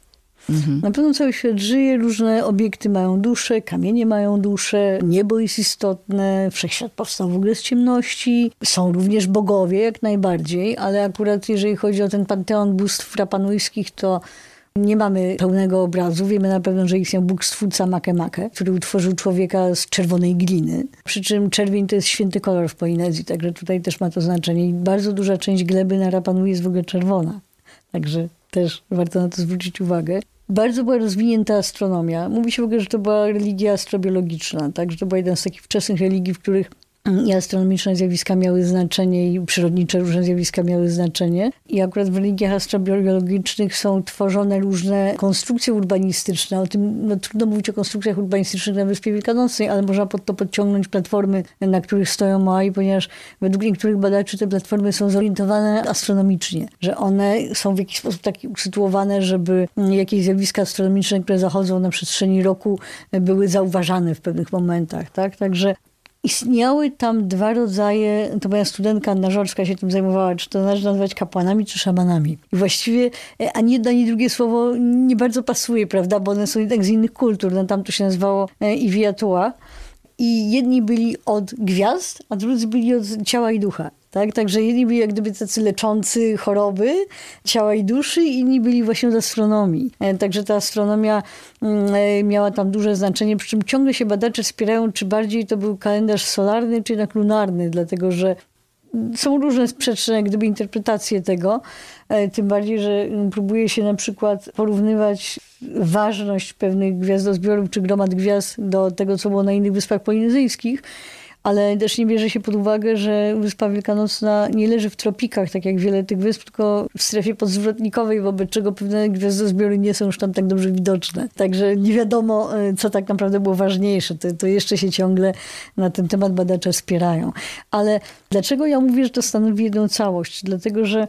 Mhm. Na pewno cały świat żyje, różne obiekty mają duszę, kamienie mają duszę, niebo jest istotne, wszechświat powstał w ogóle z ciemności. Są również bogowie, jak najbardziej, ale akurat jeżeli chodzi o ten panteon bóstw rapanujskich, to nie mamy pełnego obrazu. Wiemy na pewno, że istniał Bóg stwórca Makemake, który utworzył człowieka z czerwonej gliny. Przy czym czerwień to jest święty kolor w Polinezji, także tutaj też ma to znaczenie. I bardzo duża część gleby na Rapanui jest w ogóle czerwona. Także też warto na to zwrócić uwagę. Bardzo była rozwinięta astronomia. Mówi się w ogóle, że to była religia astrobiologiczna, tak? że to była jedna z takich wczesnych religii, w których i astronomiczne zjawiska miały znaczenie i przyrodnicze różne zjawiska miały znaczenie. I akurat w religiach astrobiologicznych są tworzone różne konstrukcje urbanistyczne. O tym no, trudno mówić o konstrukcjach urbanistycznych na Wyspie Wielkanocnej, ale można pod to podciągnąć platformy, na których stoją Moai, ponieważ według niektórych badaczy te platformy są zorientowane astronomicznie, że one są w jakiś sposób tak usytuowane, żeby jakieś zjawiska astronomiczne, które zachodzą na przestrzeni roku, były zauważane w pewnych momentach. Tak? Także Istniały tam dwa rodzaje, to moja studentka Anna Żorska się tym zajmowała, czy to należy nazwać kapłanami, czy szamanami. I właściwie e, ani jedno, ani drugie słowo nie bardzo pasuje, prawda, bo one są jednak z innych kultur. No, tam to się nazywało e, Iwiatua. I jedni byli od gwiazd, a drudzy byli od ciała i ducha. Tak? Także jedni byli jak gdyby tacy leczący choroby ciała i duszy, inni byli właśnie od astronomii. E, także ta astronomia mm, e, miała tam duże znaczenie, przy czym ciągle się badacze spierają, czy bardziej to był kalendarz solarny, czy jednak lunarny, dlatego że są różne sprzeczne gdyby interpretacje tego, e, tym bardziej, że próbuje się na przykład porównywać ważność pewnych gwiazdozbiorów czy gromad gwiazd do tego, co było na innych wyspach polinezyjskich ale też nie bierze się pod uwagę, że Wyspa Wielkanocna nie leży w tropikach, tak jak wiele tych wysp, tylko w strefie podzwrotnikowej, wobec czego pewne gwiazdozbiory nie są już tam tak dobrze widoczne. Także nie wiadomo, e, co tak naprawdę było ważniejsze. To, to jeszcze się ciągle na ten temat badacze spierają. Ale dlaczego ja mówię, że to stanowi jedną całość? Dlatego, że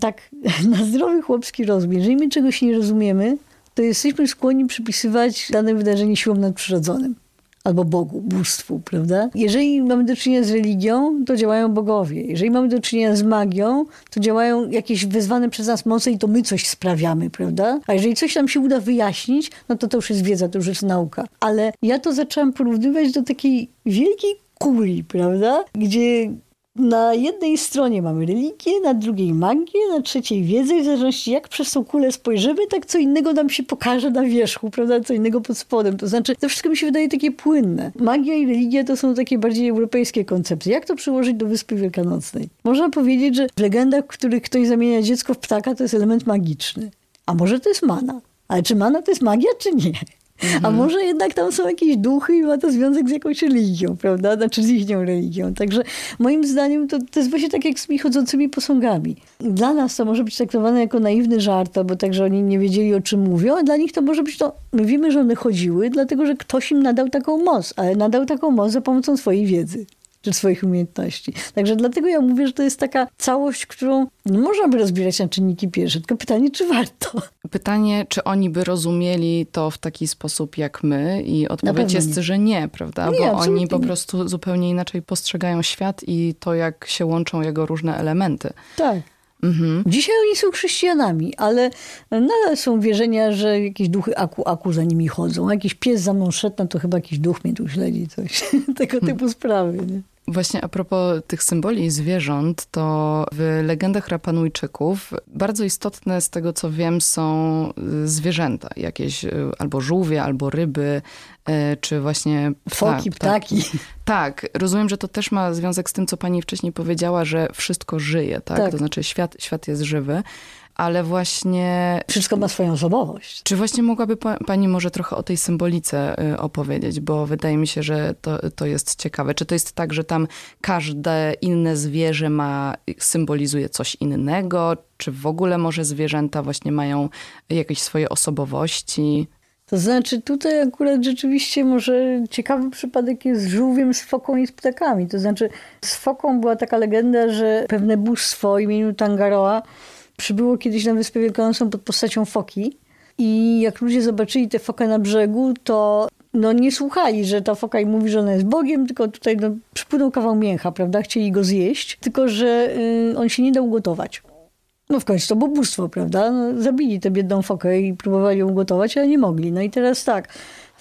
tak na zdrowy chłopski rozum, jeżeli my czegoś nie rozumiemy, to jesteśmy skłonni przypisywać dane wydarzenie siłom nadprzyrodzonym albo Bogu, bóstwu, prawda? Jeżeli mamy do czynienia z religią, to działają bogowie. Jeżeli mamy do czynienia z magią, to działają jakieś wezwane przez nas moce i to my coś sprawiamy, prawda? A jeżeli coś nam się uda wyjaśnić, no to to już jest wiedza, to już jest nauka. Ale ja to zaczęłam porównywać do takiej wielkiej kuli, prawda? Gdzie na jednej stronie mamy religię, na drugiej magię, na trzeciej wiedzę i w zależności jak przez tą kulę spojrzymy, tak co innego nam się pokaże na wierzchu, prawda, co innego pod spodem. To znaczy, to wszystko mi się wydaje takie płynne. Magia i religia to są takie bardziej europejskie koncepcje. Jak to przyłożyć do Wyspy Wielkanocnej? Można powiedzieć, że w legendach, w których ktoś zamienia dziecko w ptaka, to jest element magiczny. A może to jest mana? Ale czy mana to jest magia, czy nie? Mhm. A może jednak tam są jakieś duchy i ma to związek z jakąś religią, prawda? Znaczy z ich religią. Także moim zdaniem to, to jest właśnie tak jak z tymi chodzącymi posągami. Dla nas to może być traktowane jako naiwny żart, bo także oni nie wiedzieli o czym mówią, a dla nich to może być to, my wiemy, że one chodziły, dlatego że ktoś im nadał taką moc, ale nadał taką moc za pomocą swojej wiedzy czy swoich umiejętności. Także dlatego ja mówię, że to jest taka całość, którą nie można by rozbierać na czynniki pierwsze, tylko pytanie, czy warto. Pytanie, czy oni by rozumieli to w taki sposób jak my i odpowiedź jest, nie. że nie, prawda? Nie, Bo oni po prostu zupełnie inaczej postrzegają świat i to, jak się łączą jego różne elementy. Tak. Mhm. Dzisiaj oni są chrześcijanami, ale nadal są wierzenia, że jakieś duchy aku, aku za nimi chodzą. Jakiś pies za mną szedł, no to chyba jakiś duch mnie tu śledzi, coś. Tego typu sprawy. Nie? Właśnie a propos tych symboli zwierząt, to w legendach Rapanujczyków bardzo istotne z tego, co wiem, są y, zwierzęta. Jakieś y, albo żółwie, albo ryby, y, czy właśnie... Foki, ptaki. Tak, rozumiem, że to też ma związek z tym, co pani wcześniej powiedziała, że wszystko żyje, tak? tak. To znaczy świat, świat jest żywy ale właśnie... Wszystko ma swoją osobowość. Czy właśnie mogłaby pani może trochę o tej symbolice y, opowiedzieć, bo wydaje mi się, że to, to jest ciekawe. Czy to jest tak, że tam każde inne zwierzę ma, symbolizuje coś innego, czy w ogóle może zwierzęta właśnie mają jakieś swoje osobowości? To znaczy tutaj akurat rzeczywiście może ciekawy przypadek jest z żółwiem, z foką i z ptakami. To znaczy z foką była taka legenda, że pewne bóstwo o imieniu Tangaroa przybyło kiedyś na Wyspę Wielkanocną pod postacią foki. I jak ludzie zobaczyli tę fokę na brzegu, to no nie słuchali, że ta foka im mówi, że ona jest Bogiem, tylko tutaj no, przypłynął kawał mięcha, prawda? Chcieli go zjeść, tylko że y, on się nie dał ugotować. No w końcu to było bóstwo, prawda? No, zabili tę biedną fokę i próbowali ją ugotować, ale nie mogli. No i teraz tak,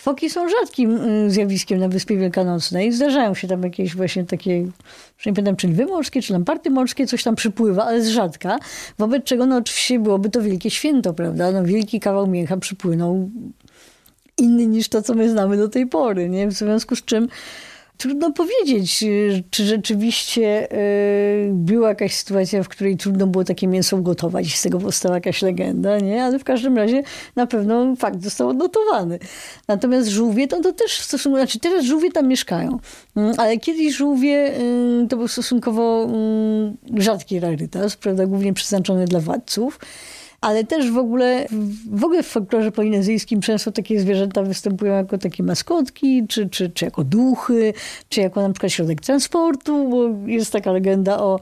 Foki są rzadkim y, zjawiskiem na Wyspie Wielkanocnej. Zdarzają się tam jakieś właśnie takie, nie pamiętam, czy lwy morskie, czy lamparty morskie, coś tam przypływa, ale z rzadka. Wobec czego no oczywiście byłoby to wielkie święto, prawda? No wielki kawał mięcha przypłynął inny niż to, co my znamy do tej pory, nie? W związku z czym Trudno powiedzieć, y, czy rzeczywiście y, była jakaś sytuacja, w której trudno było takie mięso ugotować i z tego powstała jakaś legenda, nie? Ale w każdym razie na pewno fakt został odnotowany. Natomiast żółwie to, to też stosunkowo, znaczy teraz żółwie tam mieszkają, mm, ale kiedyś żółwie y, to był stosunkowo mm, rzadki rarytas, prawda, głównie przeznaczony dla władców ale też w ogóle, w ogóle w folklorze polinezyjskim często takie zwierzęta występują jako takie maskotki, czy, czy, czy jako duchy, czy jako na przykład środek transportu, bo jest taka legenda o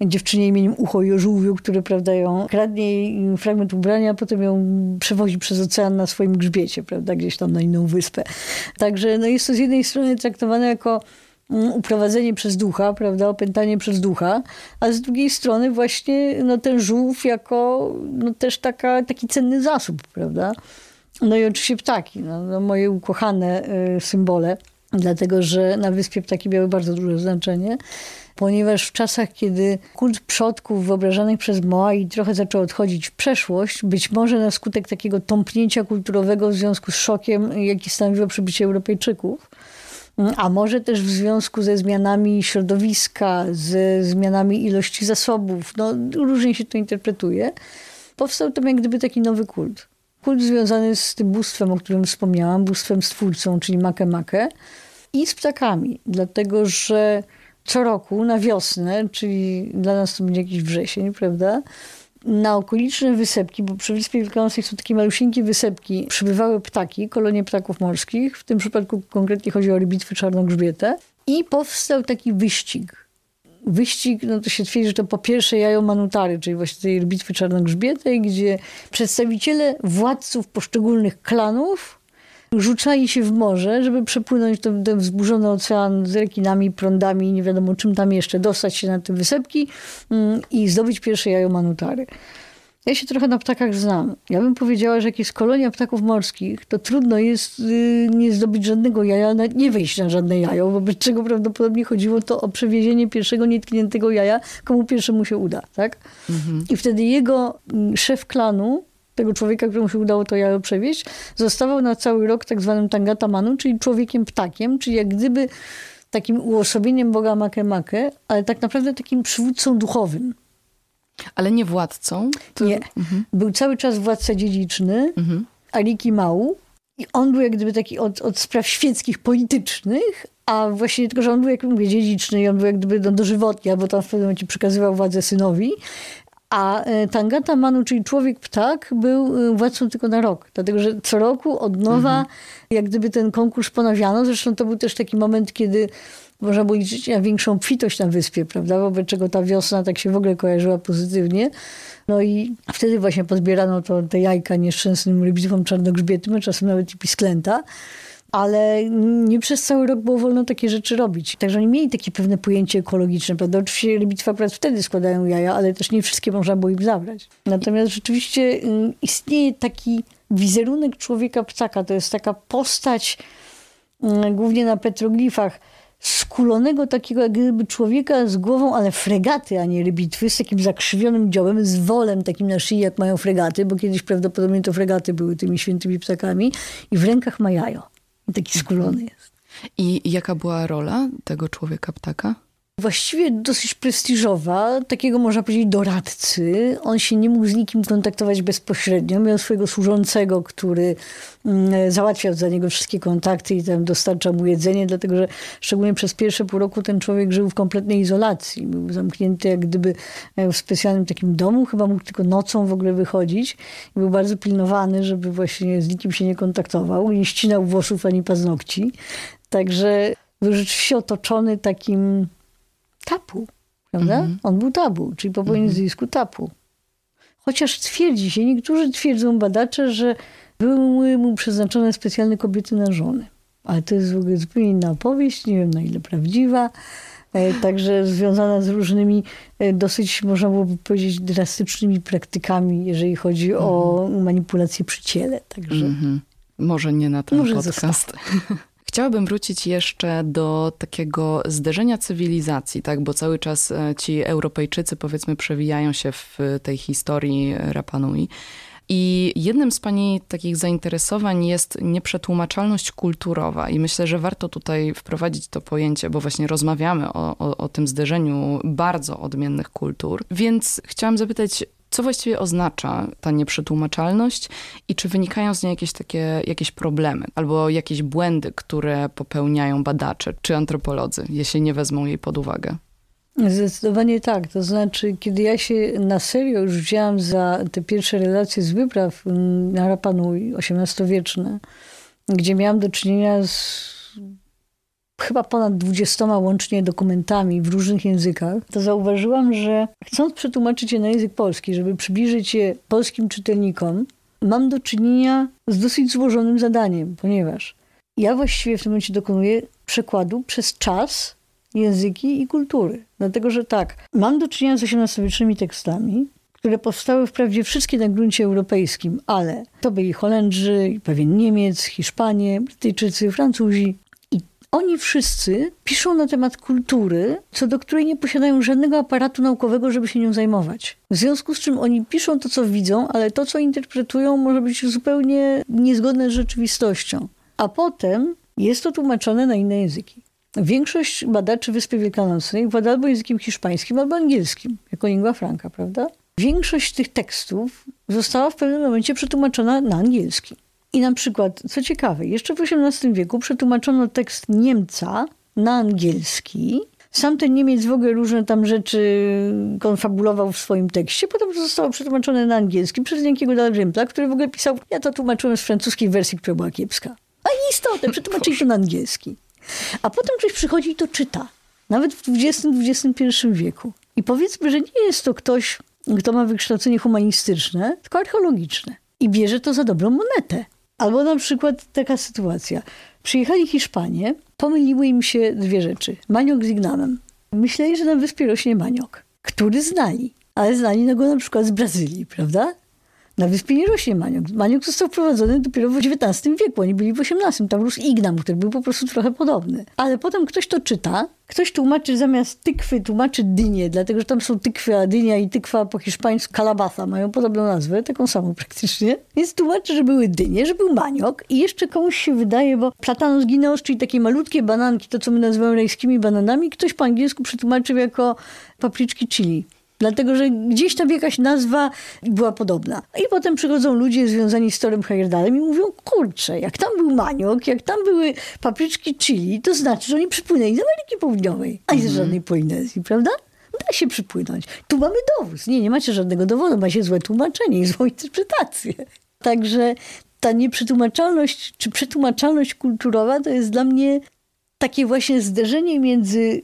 dziewczynie imieniem Ucho i żółwiu, który prawda, ją kradnie fragment ubrania, a potem ją przewozi przez ocean na swoim grzbiecie, prawda, gdzieś tam na inną wyspę. Także no, jest to z jednej strony traktowane jako uprowadzenie przez ducha, prawda, opętanie przez ducha, a z drugiej strony właśnie no, ten żółw jako no, też taka, taki cenny zasób, prawda. No i oczywiście ptaki, no, no moje ukochane y, symbole, dlatego że na wyspie ptaki miały bardzo duże znaczenie, ponieważ w czasach, kiedy kult przodków wyobrażanych przez Moai trochę zaczął odchodzić w przeszłość, być może na skutek takiego tąpnięcia kulturowego w związku z szokiem, jaki stanowiło przybycie Europejczyków, a może też w związku ze zmianami środowiska, ze zmianami ilości zasobów, no różnie się to interpretuje, powstał tam jak gdyby taki nowy kult. Kult związany z tym bóstwem, o którym wspomniałam, bóstwem stwórcą, czyli Makemake i z ptakami, dlatego że co roku na wiosnę, czyli dla nas to będzie jakiś wrzesień, prawda? Na okoliczne wysepki, bo przy Wyspie Wielkanocnej są takie malusieńkie wysepki, przybywały ptaki, kolonie ptaków morskich. W tym przypadku konkretnie chodzi o rybitwy czarnogrzbietę. I powstał taki wyścig. Wyścig, no to się twierdzi, że to po pierwsze jajo manutary, czyli właśnie tej bitwy czarnogrzbietej, gdzie przedstawiciele władców poszczególnych klanów rzucali się w morze, żeby przepłynąć ten, ten wzburzony ocean z rekinami, prądami, nie wiadomo czym tam jeszcze, dostać się na te wysepki mm, i zdobyć pierwsze jajo manutary. Ja się trochę na ptakach znam. Ja bym powiedziała, że jak jest kolonia ptaków morskich, to trudno jest y, nie zdobyć żadnego jaja, nie wejść na żadne jajo, wobec czego prawdopodobnie chodziło to o przewiezienie pierwszego nietkniętego jaja, komu pierwszemu się uda. Tak? Mhm. I wtedy jego mm, szef klanu tego człowieka, któremu się udało to jajo przewieźć, zostawał na cały rok tak zwanym tangatamanu, czyli człowiekiem ptakiem, czyli jak gdyby takim uosobieniem Boga Makemake, ale tak naprawdę takim przywódcą duchowym. Ale nie władcą? To... Nie. Mhm. Był cały czas władca dziedziczny, mhm. Ariki Mału. I on był jak gdyby taki od, od spraw świeckich, politycznych, a właśnie tylko, że on był, jak mówię, dziedziczny i on był jak gdyby no, dożywotnia, bo tam w pewnym momencie przekazywał władzę synowi, a e, Tangata Manu, czyli człowiek-ptak, był e, władcą tylko na rok. Dlatego, że co roku od nowa, mhm. jak gdyby ten konkurs ponawiano. Zresztą to był też taki moment, kiedy można było liczyć na większą kwitość na wyspie, prawda? Wobec czego ta wiosna tak się w ogóle kojarzyła pozytywnie. No i wtedy właśnie pozbierano to, te jajka nieszczęsnym rybitwom czarnogrzbietym, a czasem nawet i pisklęta ale nie przez cały rok było wolno takie rzeczy robić. Także oni mieli takie pewne pojęcie ekologiczne, prawda? Oczywiście rybitwa akurat wtedy składają jaja, ale też nie wszystkie można było im zabrać. Natomiast rzeczywiście y, istnieje taki wizerunek człowieka ptaka. To jest taka postać, y, głównie na petroglifach, skulonego takiego jak gdyby człowieka z głową, ale fregaty, a nie rybitwy, z takim zakrzywionym dziołem, z wolem takim na szyi, jak mają fregaty, bo kiedyś prawdopodobnie to fregaty były tymi świętymi ptakami i w rękach ma jajo. Taki skulony jest. I jaka była rola tego człowieka ptaka? Właściwie dosyć prestiżowa, takiego można powiedzieć doradcy. On się nie mógł z nikim kontaktować bezpośrednio. Miał swojego służącego, który mm, załatwiał za niego wszystkie kontakty i tam dostarczał mu jedzenie, dlatego że szczególnie przez pierwsze pół roku ten człowiek żył w kompletnej izolacji. Był zamknięty jak gdyby w specjalnym takim domu, chyba mógł tylko nocą w ogóle wychodzić. I był bardzo pilnowany, żeby właśnie z nikim się nie kontaktował. Nie ścinał włosów ani paznokci. Także był rzeczywiście otoczony takim prawda? Mm -hmm. On był tabu, czyli po pojedyncku mm -hmm. tapu. Chociaż twierdzi się, niektórzy twierdzą badacze, że były mu przeznaczone specjalne kobiety na żony. Ale to jest w ogóle zupełnie inna opowieść, nie wiem na ile prawdziwa. E, także związana z różnymi, e, dosyć można byłoby powiedzieć, drastycznymi praktykami, jeżeli chodzi mm -hmm. o mhm. manipulację przy ciele. Także... Mhm. Może nie na ten Może podcast. Chciałabym wrócić jeszcze do takiego zderzenia cywilizacji, tak? bo cały czas e, ci Europejczycy, powiedzmy, przewijają się w tej historii Rapanui. I jednym z Pani takich zainteresowań jest nieprzetłumaczalność kulturowa. I myślę, że warto tutaj wprowadzić to pojęcie, bo właśnie rozmawiamy o, o, o tym zderzeniu bardzo odmiennych kultur. Więc chciałam zapytać, co właściwie oznacza ta nieprzetłumaczalność i czy wynikają z niej jakieś takie jakieś problemy albo jakieś błędy, które popełniają badacze czy antropolodzy, jeśli nie wezmą jej pod uwagę? Zdecydowanie tak. To znaczy, kiedy ja się na serio już wzięłam za te pierwsze relacje z wypraw na Rapanui XVIII-wieczne, gdzie miałam do czynienia z chyba ponad 20 łącznie dokumentami w różnych językach, to zauważyłam, że chcąc przetłumaczyć je na język polski, żeby przybliżyć je polskim czytelnikom, mam do czynienia z dosyć złożonym zadaniem, ponieważ ja właściwie w tym momencie dokonuję przekładu przez czas, języki i kultury. Dlatego, że tak, mam do czynienia z XVIII-wiecznymi tekstami, które powstały wprawdzie wszystkie na gruncie europejskim, ale to byli Holendrzy, pewien Niemiec, Hiszpanie, Brytyjczycy, Francuzi, oni wszyscy piszą na temat kultury, co do której nie posiadają żadnego aparatu naukowego, żeby się nią zajmować. W związku z czym oni piszą to, co widzą, ale to, co interpretują, może być zupełnie niezgodne z rzeczywistością. A potem jest to tłumaczone na inne języki. Większość badaczy Wyspy Wielkanocnej włada albo językiem hiszpańskim, albo angielskim, jako lingua franca, prawda? Większość tych tekstów została w pewnym momencie przetłumaczona na angielski. I na przykład, co ciekawe, jeszcze w XVIII wieku przetłumaczono tekst Niemca na angielski. Sam ten Niemiec w ogóle różne tam rzeczy konfabulował w swoim tekście. Potem zostało przetłumaczone na angielski przez niejakiego Dalrymple, który w ogóle pisał, ja to tłumaczyłem z francuskiej wersji, która była kiepska. A istotę, przetłumaczyli to na angielski. A potem ktoś przychodzi i to czyta. Nawet w XX-XXI wieku. I powiedzmy, że nie jest to ktoś, kto ma wykształcenie humanistyczne, tylko archeologiczne. I bierze to za dobrą monetę. Albo na przykład taka sytuacja. Przyjechali Hiszpanie, pomyliły im się dwie rzeczy. Maniok z Ignanem. Myśleli, że na wyspie rośnie maniok, który znali. Ale znali go na przykład z Brazylii, prawda? Na wyspie nie rośnie maniok. Maniok został wprowadzony dopiero w XIX wieku, oni byli w XVIII. Tam rósł ignam, który był po prostu trochę podobny. Ale potem ktoś to czyta, ktoś tłumaczy zamiast tykwy, tłumaczy dynię, dlatego że tam są tykwy, a dynia i tykwa po hiszpańsku kalabasa mają podobną nazwę, taką samą praktycznie. Więc tłumaczy, że były dynie, że był maniok i jeszcze komuś się wydaje, bo platanos gineos, czyli takie malutkie bananki, to co my nazywamy rajskimi bananami, ktoś po angielsku przetłumaczył jako papryczki chili. Dlatego, że gdzieś tam jakaś nazwa była podobna. I potem przychodzą ludzie związani z Torem Heyerdahlem i mówią, kurczę, jak tam był maniok, jak tam były papryczki chili, to znaczy, że oni przypłynęli z Ameryki Południowej, a nie z mhm. żadnej Polinezji, prawda? Da się przypłynąć. Tu mamy dowód. Nie, nie macie żadnego dowodu, macie złe tłumaczenie i złą interpretację. Także ta nieprzetłumaczalność, czy przetłumaczalność kulturowa to jest dla mnie takie właśnie zderzenie między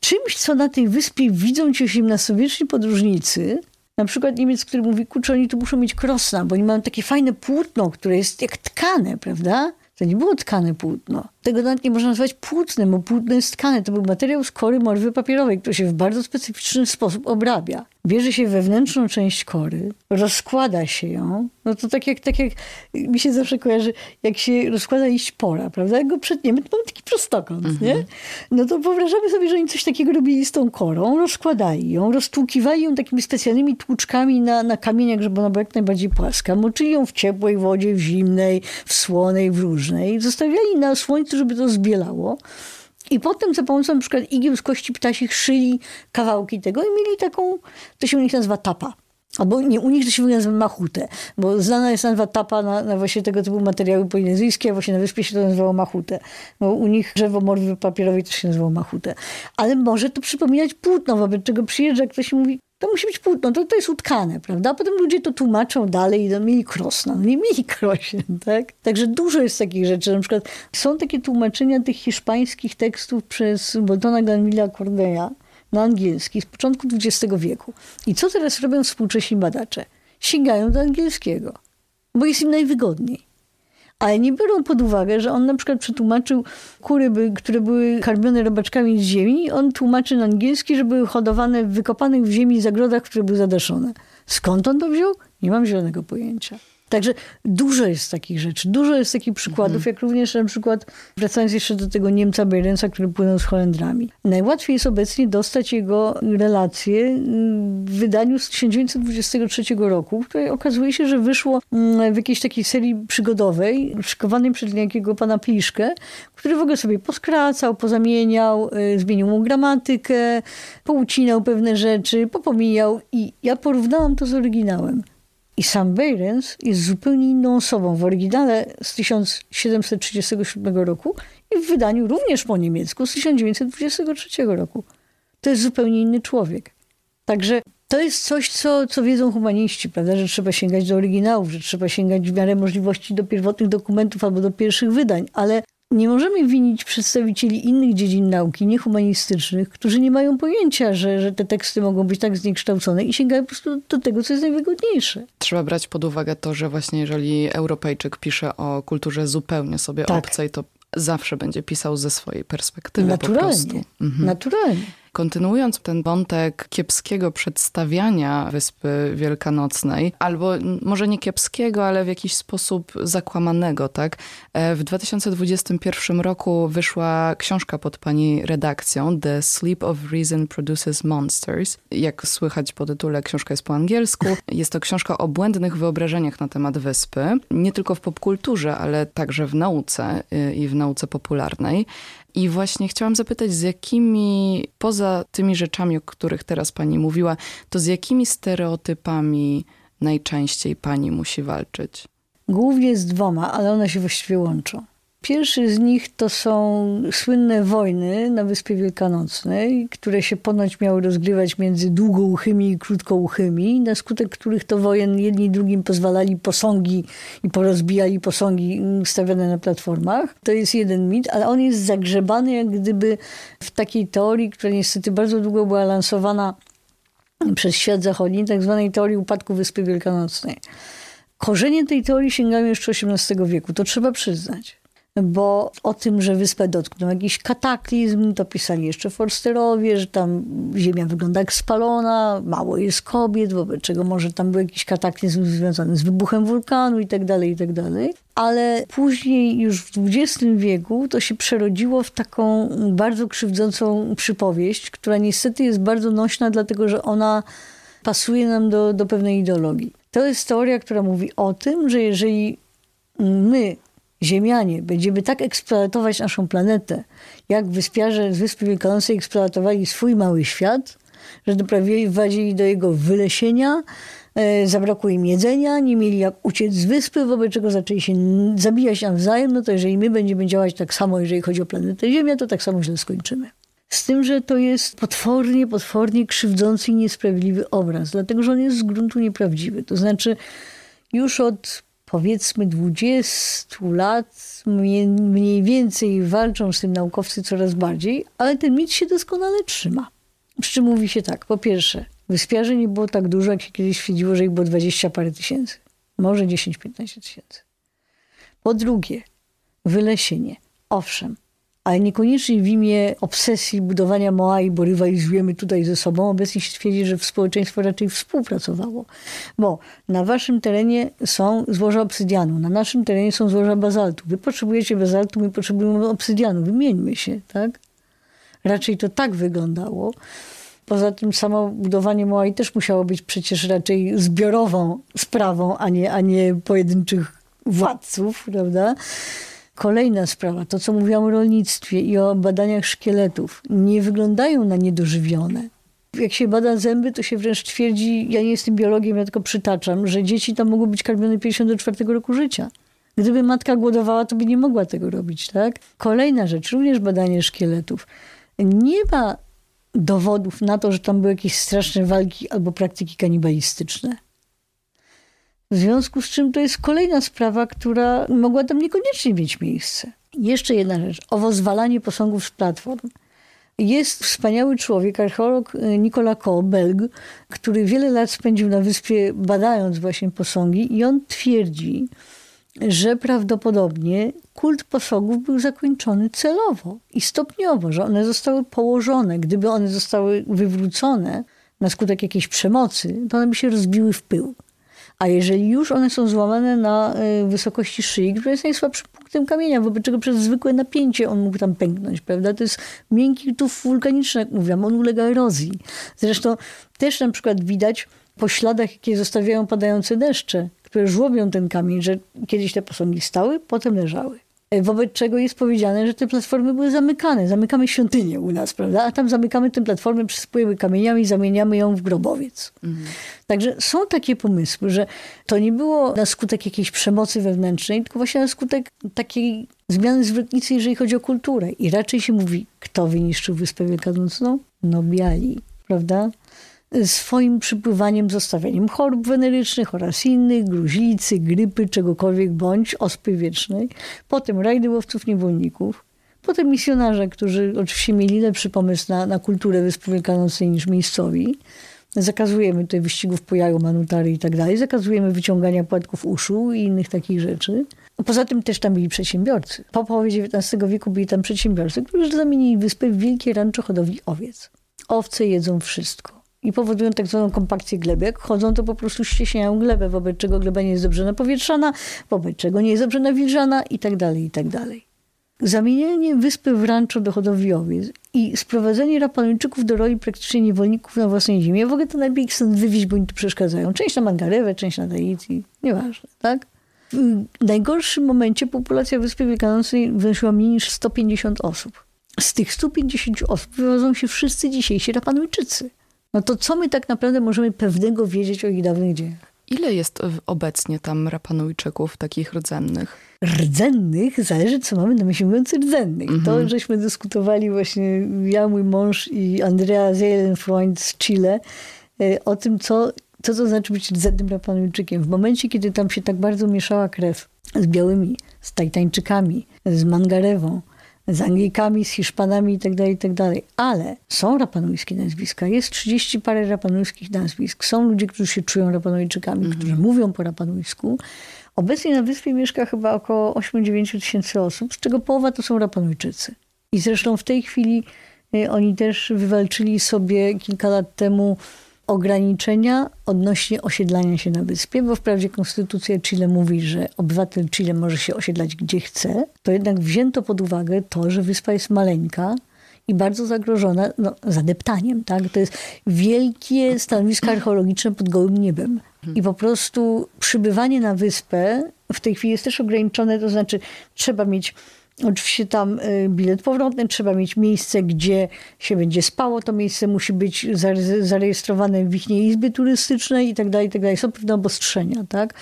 czymś, co na tej wyspie widzą ci XVIII-wieczni podróżnicy, na przykład Niemiec, który mówi, kurczę, oni tu muszą mieć krosna, bo oni mają takie fajne płótno, które jest jak tkane, prawda? To nie było tkane płótno. Tego nawet nie można nazwać płótnem, bo płótno jest tkane. To był materiał z kory morwy papierowej, który się w bardzo specyficzny sposób obrabia. Bierze się wewnętrzną część kory, rozkłada się ją. No to tak jak, tak jak mi się zawsze kojarzy, jak się rozkłada liść pora, prawda? Jak go przetniemy, to mamy taki prostokąt, mhm. nie? No to wyobrażamy sobie, że oni coś takiego robili z tą korą, rozkładali ją, roztłukiwali ją takimi specjalnymi tłuczkami na, na kamieniach, żeby ona była jak najbardziej płaska. Moczyli ją w ciepłej wodzie, w zimnej, w słonej, w różnej. Zostawiali na słońcu żeby to zbielało. I potem za pomocą na przykład igieł z kości ptasich szyli kawałki tego i mieli taką, to się u nich nazywa tapa. Albo nie, u nich to się nazywa machutę, bo znana jest nazwa tapa na, na właśnie tego typu materiały polinezyjskie, a właśnie na wyspie się to nazywało machutę. Bo u nich drzewo morwy papierowej to się nazywało machutę. Ale może to przypominać płótno, wobec czego przyjeżdża ktoś i mówi, to musi być płótno, to, to jest utkane, prawda? A potem ludzie to tłumaczą dalej i no, mieli krosna, no nie mieli krosien, tak? Także dużo jest takich rzeczy. Na przykład są takie tłumaczenia tych hiszpańskich tekstów przez Boltona Granvilla Cordeya na angielski z początku XX wieku. I co teraz robią współcześni badacze? Sięgają do angielskiego, bo jest im najwygodniej ale nie biorą pod uwagę, że on na przykład przetłumaczył kury, które były karmione robaczkami z ziemi, on tłumaczy na angielski, że były hodowane w wykopanych w ziemi zagrodach, które były zadaszone. Skąd on to wziął? Nie mam zielonego pojęcia. Także dużo jest takich rzeczy, dużo jest takich przykładów, mhm. jak również na przykład, wracając jeszcze do tego Niemca Beirensa, który płynął z Holendrami. Najłatwiej jest obecnie dostać jego relacje w wydaniu z 1923 roku, które okazuje się, że wyszło mm, w jakiejś takiej serii przygodowej, szykowanej przez niejakiego pana Pliszkę, który w ogóle sobie poskracał, pozamieniał, y, zmienił mu gramatykę, poucinał pewne rzeczy, popomijał i ja porównałam to z oryginałem. I sam Behrens jest zupełnie inną osobą w oryginale z 1737 roku i w wydaniu również po niemiecku z 1923 roku. To jest zupełnie inny człowiek. Także to jest coś, co, co wiedzą humaniści, prawda? że trzeba sięgać do oryginałów, że trzeba sięgać w miarę możliwości do pierwotnych dokumentów albo do pierwszych wydań, ale nie możemy winić przedstawicieli innych dziedzin nauki, niehumanistycznych, którzy nie mają pojęcia, że, że te teksty mogą być tak zniekształcone i sięgają po prostu do tego, co jest najwygodniejsze. Trzeba brać pod uwagę to, że właśnie jeżeli Europejczyk pisze o kulturze zupełnie sobie tak. obcej, to zawsze będzie pisał ze swojej perspektywy Naturalnie. po prostu. Mhm. Naturalnie. Kontynuując ten wątek kiepskiego przedstawiania Wyspy Wielkanocnej, albo może nie kiepskiego, ale w jakiś sposób zakłamanego, tak? E, w 2021 roku wyszła książka pod pani redakcją The Sleep of Reason Produces Monsters. Jak słychać po tytule, książka jest po angielsku. Jest to książka o błędnych wyobrażeniach na temat wyspy, nie tylko w popkulturze, ale także w nauce y, i w nauce popularnej. I właśnie chciałam zapytać, z jakimi, poza tymi rzeczami, o których teraz pani mówiła, to z jakimi stereotypami najczęściej pani musi walczyć? Głównie z dwoma, ale one się właściwie łączą. Pierwszy z nich to są słynne wojny na Wyspie Wielkanocnej, które się ponoć miały rozgrywać między długouchymi i krótkouchymi, na skutek których to wojen jedni drugim pozwalali posągi i porozbijali posągi stawiane na platformach. To jest jeden mit, ale on jest zagrzebany jak gdyby w takiej teorii, która niestety bardzo długo była lansowana przez świat zachodni, tak zwanej teorii upadku Wyspy Wielkanocnej. Korzenie tej teorii sięgają jeszcze XVIII wieku, to trzeba przyznać bo o tym, że wyspę dotknął jakiś kataklizm, to pisali jeszcze Forsterowie, że tam ziemia wygląda jak spalona, mało jest kobiet, wobec czego może tam był jakiś kataklizm związany z wybuchem wulkanu i tak dalej, i tak. Ale później już w XX wieku to się przerodziło w taką bardzo krzywdzącą przypowieść, która niestety jest bardzo nośna, dlatego że ona pasuje nam do, do pewnej ideologii. To jest teoria, która mówi o tym, że jeżeli my Ziemianie, będziemy tak eksploatować naszą planetę, jak wyspiarze z Wyspy Wielkanocnej eksploatowali swój mały świat, że doprowadzili do jego wylesienia, e, zabrakło im jedzenia, nie mieli jak uciec z wyspy, wobec czego zaczęli się zabijać nawzajem, no to jeżeli my będziemy działać tak samo, jeżeli chodzi o planetę Ziemia, to tak samo źle skończymy. Z tym, że to jest potwornie, potwornie krzywdzący i niesprawiedliwy obraz, dlatego że on jest z gruntu nieprawdziwy. To znaczy, już od powiedzmy 20 lat mniej więcej walczą z tym naukowcy coraz bardziej, ale ten mit się doskonale trzyma. Przy czym mówi się tak, po pierwsze, wyspiarzy nie było tak dużo, jak się kiedyś twierdziło, że ich było 20 parę tysięcy. Może 10-15 tysięcy. Po drugie, wylesienie. Owszem, ale niekoniecznie w imię obsesji budowania Moai, bo rywalizujemy tutaj ze sobą. Obecnie się twierdzi, że społeczeństwo raczej współpracowało. Bo na waszym terenie są złoża obsydianu, na naszym terenie są złoża bazaltu. Wy potrzebujecie bazaltu, my potrzebujemy obsydianu. Wymieńmy się, tak? Raczej to tak wyglądało. Poza tym samo budowanie Moai też musiało być przecież raczej zbiorową sprawą, a nie, a nie pojedynczych władców, prawda? Kolejna sprawa, to co mówiłam o rolnictwie i o badaniach szkieletów, nie wyglądają na niedożywione. Jak się bada zęby, to się wręcz twierdzi, ja nie jestem biologiem, ja tylko przytaczam, że dzieci tam mogą być karmione 54 roku życia. Gdyby matka głodowała, to by nie mogła tego robić, tak? Kolejna rzecz, również badanie szkieletów. Nie ma dowodów na to, że tam były jakieś straszne walki albo praktyki kanibalistyczne. W związku z czym to jest kolejna sprawa, która mogła tam niekoniecznie mieć miejsce. Jeszcze jedna rzecz. Owo zwalanie posągów z platform. Jest wspaniały człowiek, archeolog y, Nicolas Co, Belg, który wiele lat spędził na wyspie badając właśnie posągi i on twierdzi, że prawdopodobnie kult posągów był zakończony celowo i stopniowo, że one zostały położone. Gdyby one zostały wywrócone na skutek jakiejś przemocy, to one by się rozbiły w pył. A jeżeli już one są złamane na y, wysokości szyi, która jest najsłabszym punktem kamienia, wobec czego przez zwykłe napięcie on mógł tam pęknąć, prawda? To jest miękki tuf wulkaniczny, jak mówiłam, on ulega erozji. Zresztą też na przykład widać po śladach, jakie zostawiają padające deszcze, które żłobią ten kamień, że kiedyś te posągi stały, potem leżały. E, wobec czego jest powiedziane, że te platformy były zamykane. Zamykamy świątynię u nas, prawda? A tam zamykamy tę platformę, przysypujemy kamieniami i zamieniamy ją w grobowiec. Mhm. Także są takie pomysły, że to nie było na skutek jakiejś przemocy wewnętrznej, tylko właśnie na skutek takiej zmiany zwrotnicy, jeżeli chodzi o kulturę. I raczej się mówi, kto wyniszczył Wyspę Wielkanocną? No biali, prawda? Swoim przypływaniem, zostawianiem chorób wenerycznych oraz innych, gruźlicy, grypy, czegokolwiek bądź, ospy wiecznej. Potem rajdy łowców niewolników. Potem misjonarze, którzy oczywiście mieli lepszy pomysł na, na kulturę Wyspy Wielkanocnej niż miejscowi. Zakazujemy tutaj wyścigów po jaju, manutary i tak dalej. Zakazujemy wyciągania płatków uszu i innych takich rzeczy. Poza tym też tam byli przedsiębiorcy. Po połowie XIX wieku byli tam przedsiębiorcy, którzy zamienili wyspę w wielkie rancho hodowli owiec. owce jedzą wszystko i powodują tak zwaną kompakcję gleby. Jak chodzą, to po prostu ścieśniają glebę, wobec czego gleba nie jest dobrze napowietrzana, wobec czego nie jest dobrze nawilżana i tak dalej, i tak dalej. Zamienienie wyspy w rancho do hodowli owiec i sprowadzenie Rapanuńczyków do roli praktycznie niewolników na własnej ziemi. Ja w ogóle to najlepiej ich wywieźć, bo im tu przeszkadzają. Część na Mangarewę, część na Tahiti, nieważne, tak? W najgorszym momencie populacja Wyspy Wielkanocnej wynosiła mniej niż 150 osób. Z tych 150 osób wywodzą się wszyscy dzisiejsi Rapanujczycy. No to co my tak naprawdę możemy pewnego wiedzieć o ich dawnych dziejach? Ile jest obecnie tam Rapanujczyków takich rdzennych? rdzennych, zależy co mamy na myśli mówiąc rdzennych. Mhm. To, żeśmy dyskutowali właśnie ja, mój mąż i Andrea Zelenfreund z Chile e, o tym, co, co to znaczy być rdzennym Rapanujczykiem. W momencie, kiedy tam się tak bardzo mieszała krew z białymi, z Tajtańczykami, z Mangarewą, z Anglikami, z Hiszpanami itd., tak itd. Tak Ale są rapanujskie nazwiska. Jest 30 parę rapanujskich nazwisk. Są ludzie, którzy się czują rapanujczykami, mm -hmm. którzy mówią po rapanujsku. Obecnie na wyspie mieszka chyba około 8-9 tysięcy osób, z czego połowa to są rapanujczycy. I zresztą w tej chwili y, oni też wywalczyli sobie kilka lat temu ograniczenia odnośnie osiedlania się na wyspie, bo wprawdzie konstytucja Chile mówi, że obywatel Chile może się osiedlać gdzie chce, to jednak wzięto pod uwagę to, że wyspa jest maleńka i bardzo zagrożona no, zadeptaniem. Tak? To jest wielkie stanowisko archeologiczne pod gołym niebem. I po prostu przybywanie na wyspę w tej chwili jest też ograniczone, to znaczy trzeba mieć Oczywiście tam y, bilet powrotny, trzeba mieć miejsce, gdzie się będzie spało. To miejsce musi być zarejestrowane w ich izbie turystycznej tak dalej, i tak dalej. Są pewne obostrzenia, tak?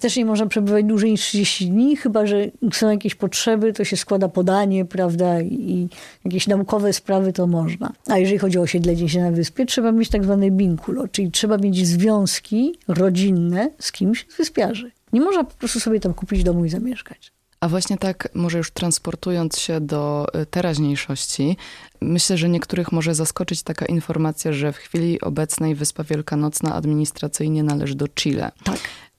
Też nie można przebywać dłużej niż 30 dni, chyba że są jakieś potrzeby, to się składa podanie, prawda, i jakieś naukowe sprawy to można. A jeżeli chodzi o osiedlenie się na wyspie, trzeba mieć tak zwane binkulo, czyli trzeba mieć związki rodzinne z kimś z wyspiarzy. Nie można po prostu sobie tam kupić domu i zamieszkać. A właśnie tak, może już transportując się do y, teraźniejszości, myślę, że niektórych może zaskoczyć taka informacja, że w chwili obecnej Wyspa Wielkanocna administracyjnie należy do Chile. Tak.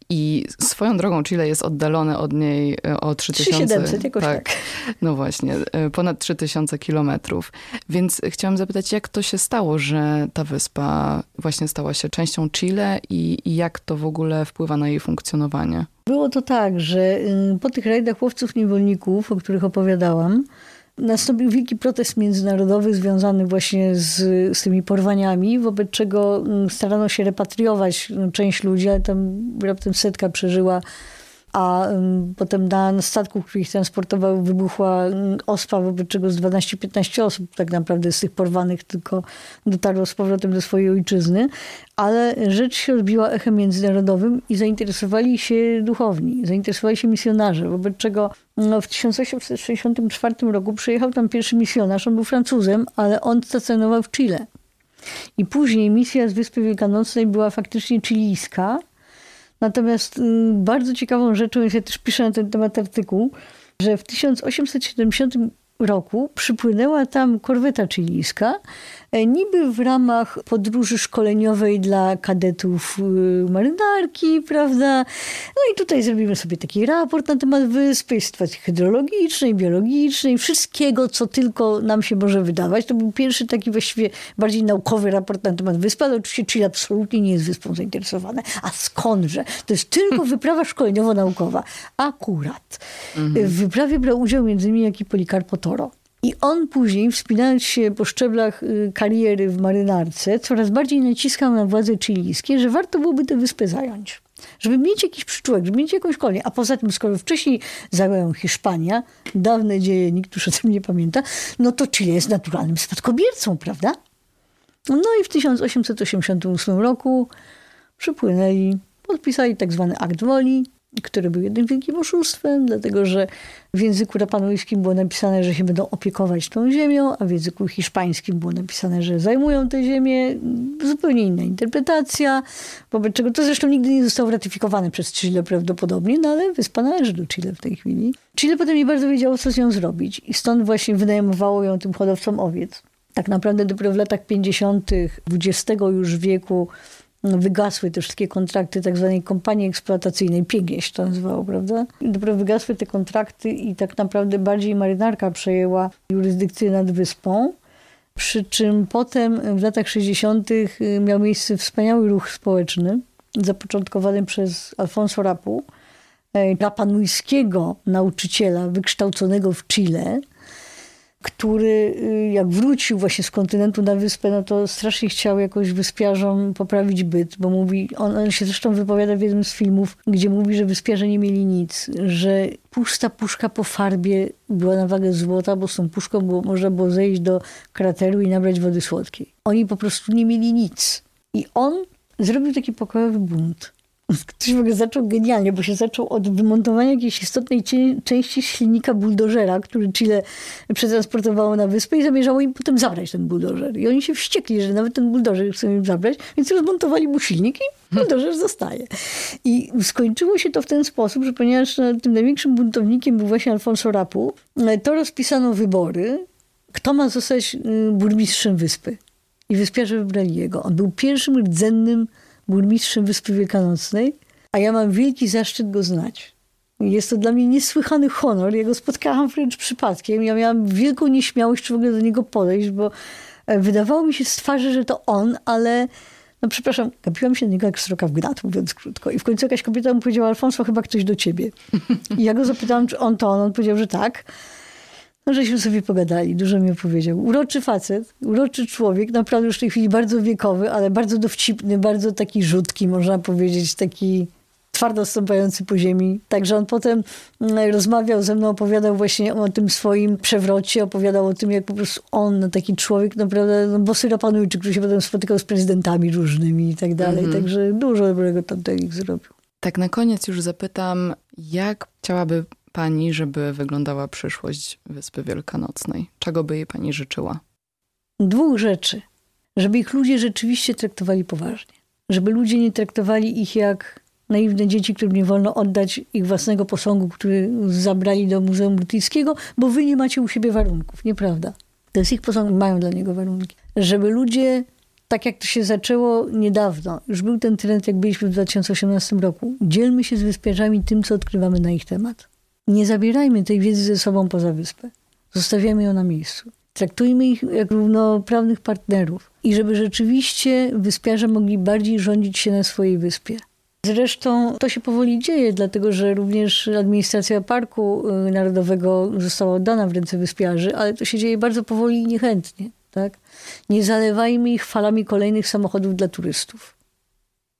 I swoją drogą Chile jest oddalone od niej e, o 3000. 3700, jakoś tak. tak. No właśnie, e, ponad 3000 kilometrów. Więc chciałam zapytać, jak to się stało, że ta wyspa właśnie stała się częścią Chile i, i jak to w ogóle wpływa na jej funkcjonowanie? Było to tak, że y, po tych rajdach łowców niewolników, o których opowiadałam, nastąpił wielki protest międzynarodowy związany właśnie z, z tymi porwaniami, wobec czego mm, starano się repatriować no, część ludzi, ale tam raptem setka przeżyła a potem na statku, który ich transportował, wybuchła ospa, wobec czego z 12-15 osób tak naprawdę z tych porwanych tylko dotarło z powrotem do swojej ojczyzny. Ale rzecz się odbiła echem międzynarodowym i zainteresowali się duchowni, zainteresowali się misjonarze, wobec czego no, w 1864 roku przyjechał tam pierwszy misjonarz, on był Francuzem, ale on stacjonował w Chile. I później misja z Wyspy Wielkanocnej była faktycznie chilijska, Natomiast mm, bardzo ciekawą rzeczą jest, ja też piszę na ten temat artykuł, że w 1870 roku przypłynęła tam korweta chilijska, E, niby w ramach podróży szkoleniowej dla kadetów y, marynarki, prawda? No i tutaj zrobimy sobie taki raport na temat wyspy, sytuacji hydrologicznej, biologicznej, wszystkiego, co tylko nam się może wydawać. To był pierwszy taki właściwie bardziej naukowy raport na temat wyspy, ale oczywiście Chile absolutnie nie jest wyspą zainteresowane. A skądże? To jest tylko wyprawa szkoleniowo-naukowa. Akurat. Mhm. W wyprawie brał udział między innymi jak i Policarpo Toro. I on później, wspinając się po szczeblach y, kariery w marynarce, coraz bardziej naciskał na władze chilijskie, że warto byłoby tę wyspę zająć. Żeby mieć jakiś przyczółek, żeby mieć jakąś kolonię. A poza tym, skoro wcześniej zajęła ją Hiszpania, dawne dzieje, nikt już o tym nie pamięta, no to Chile jest naturalnym spadkobiercą, prawda? No i w 1888 roku przypłynęli, podpisali tak zwany akt woli, który był jednym wielkim oszustwem, dlatego że w języku rapanujskim było napisane, że się będą opiekować tą ziemią, a w języku hiszpańskim było napisane, że zajmują tę ziemię. Zupełnie inna interpretacja, wobec czego to zresztą nigdy nie zostało ratyfikowane przez Chile prawdopodobnie, no ale wyspa należy do Chile w tej chwili. Chile potem nie bardzo wiedziało, co z nią zrobić i stąd właśnie wynajmowało ją tym hodowcom owiec. Tak naprawdę dopiero w latach 50. XX już wieku no, wygasły te wszystkie kontrakty tak zwanej kompanii eksploatacyjnej, pięknie się to nazywało, prawda? I dopiero wygasły te kontrakty i tak naprawdę bardziej marynarka przejęła jurysdykcję nad wyspą. Przy czym potem w latach 60. miał miejsce wspaniały ruch społeczny, zapoczątkowany przez Alfonso Rapu, rapanujskiego nauczyciela wykształconego w Chile, który y, jak wrócił właśnie z kontynentu na wyspę, no to strasznie chciał jakoś wyspiarzom poprawić byt, bo mówi, on, on się zresztą wypowiada w jednym z filmów, gdzie mówi, że wyspiarze nie mieli nic, że pusta puszka po farbie była na wagę złota, bo z tą puszką było, można było zejść do krateru i nabrać wody słodkiej. Oni po prostu nie mieli nic. I on zrobił taki pokojowy bunt. Ktoś w ogóle zaczął genialnie, bo się zaczął od wymontowania jakiejś istotnej części silnika buldożera, który Chile przetransportowało na wyspę i zamierzało im potem zabrać ten buldożer. I oni się wściekli, że nawet ten buldożer chcą im zabrać, więc rozmontowali mu silnik i buldożer zostaje. I skończyło się to w ten sposób, że ponieważ tym największym buntownikiem był właśnie Alfonso Rapu, to rozpisano wybory, kto ma zostać y, burmistrzem wyspy. I wyspiarze wybrali jego. On był pierwszym rdzennym burmistrzem Wyspy Wielkanocnej, a ja mam wielki zaszczyt go znać. Jest to dla mnie niesłychany honor. Ja go spotkałam wręcz przypadkiem. Ja miałam wielką nieśmiałość, czy w ogóle do niego podejść, bo e, wydawało mi się z twarzy, że to on, ale no przepraszam, gapiłam się na niego jak sroka w gnat, mówiąc krótko. I w końcu jakaś kobieta mu powiedziała, Alfonso, chyba ktoś do ciebie. I ja go zapytałam, czy on to on. On powiedział, że tak. No, żeśmy sobie pogadali, dużo mi opowiedział. Uroczy facet, uroczy człowiek, naprawdę już w tej chwili bardzo wiekowy, ale bardzo dowcipny, bardzo taki rzutki, można powiedzieć, taki twardo stąpający po ziemi. Także on potem mm, rozmawiał ze mną, opowiadał właśnie o tym swoim przewrocie, opowiadał o tym, jak po prostu on, taki człowiek, naprawdę, no, bosy Rapanujczyk, który się potem spotykał z prezydentami różnymi i tak dalej. Mhm. Także dużo dobrego tam zrobił. Tak na koniec już zapytam, jak chciałaby pani, żeby wyglądała przyszłość Wyspy Wielkanocnej? Czego by jej pani życzyła? Dwóch rzeczy. Żeby ich ludzie rzeczywiście traktowali poważnie. Żeby ludzie nie traktowali ich jak naiwne dzieci, którym nie wolno oddać ich własnego posągu, który zabrali do Muzeum Brytyjskiego, bo wy nie macie u siebie warunków. Nieprawda. To jest ich posąg, mają dla niego warunki. Żeby ludzie, tak jak to się zaczęło niedawno, już był ten trend, jak byliśmy w 2018 roku, dzielmy się z wyspiarzami tym, co odkrywamy na ich temat. Nie zabierajmy tej wiedzy ze sobą poza wyspę. Zostawiamy ją na miejscu. Traktujmy ich jak równoprawnych partnerów i żeby rzeczywiście wyspiarze mogli bardziej rządzić się na swojej wyspie. Zresztą to się powoli dzieje, dlatego że również administracja Parku y, Narodowego została oddana w ręce wyspiarzy, ale to się dzieje bardzo powoli i niechętnie. Tak? Nie zalewajmy ich falami kolejnych samochodów dla turystów.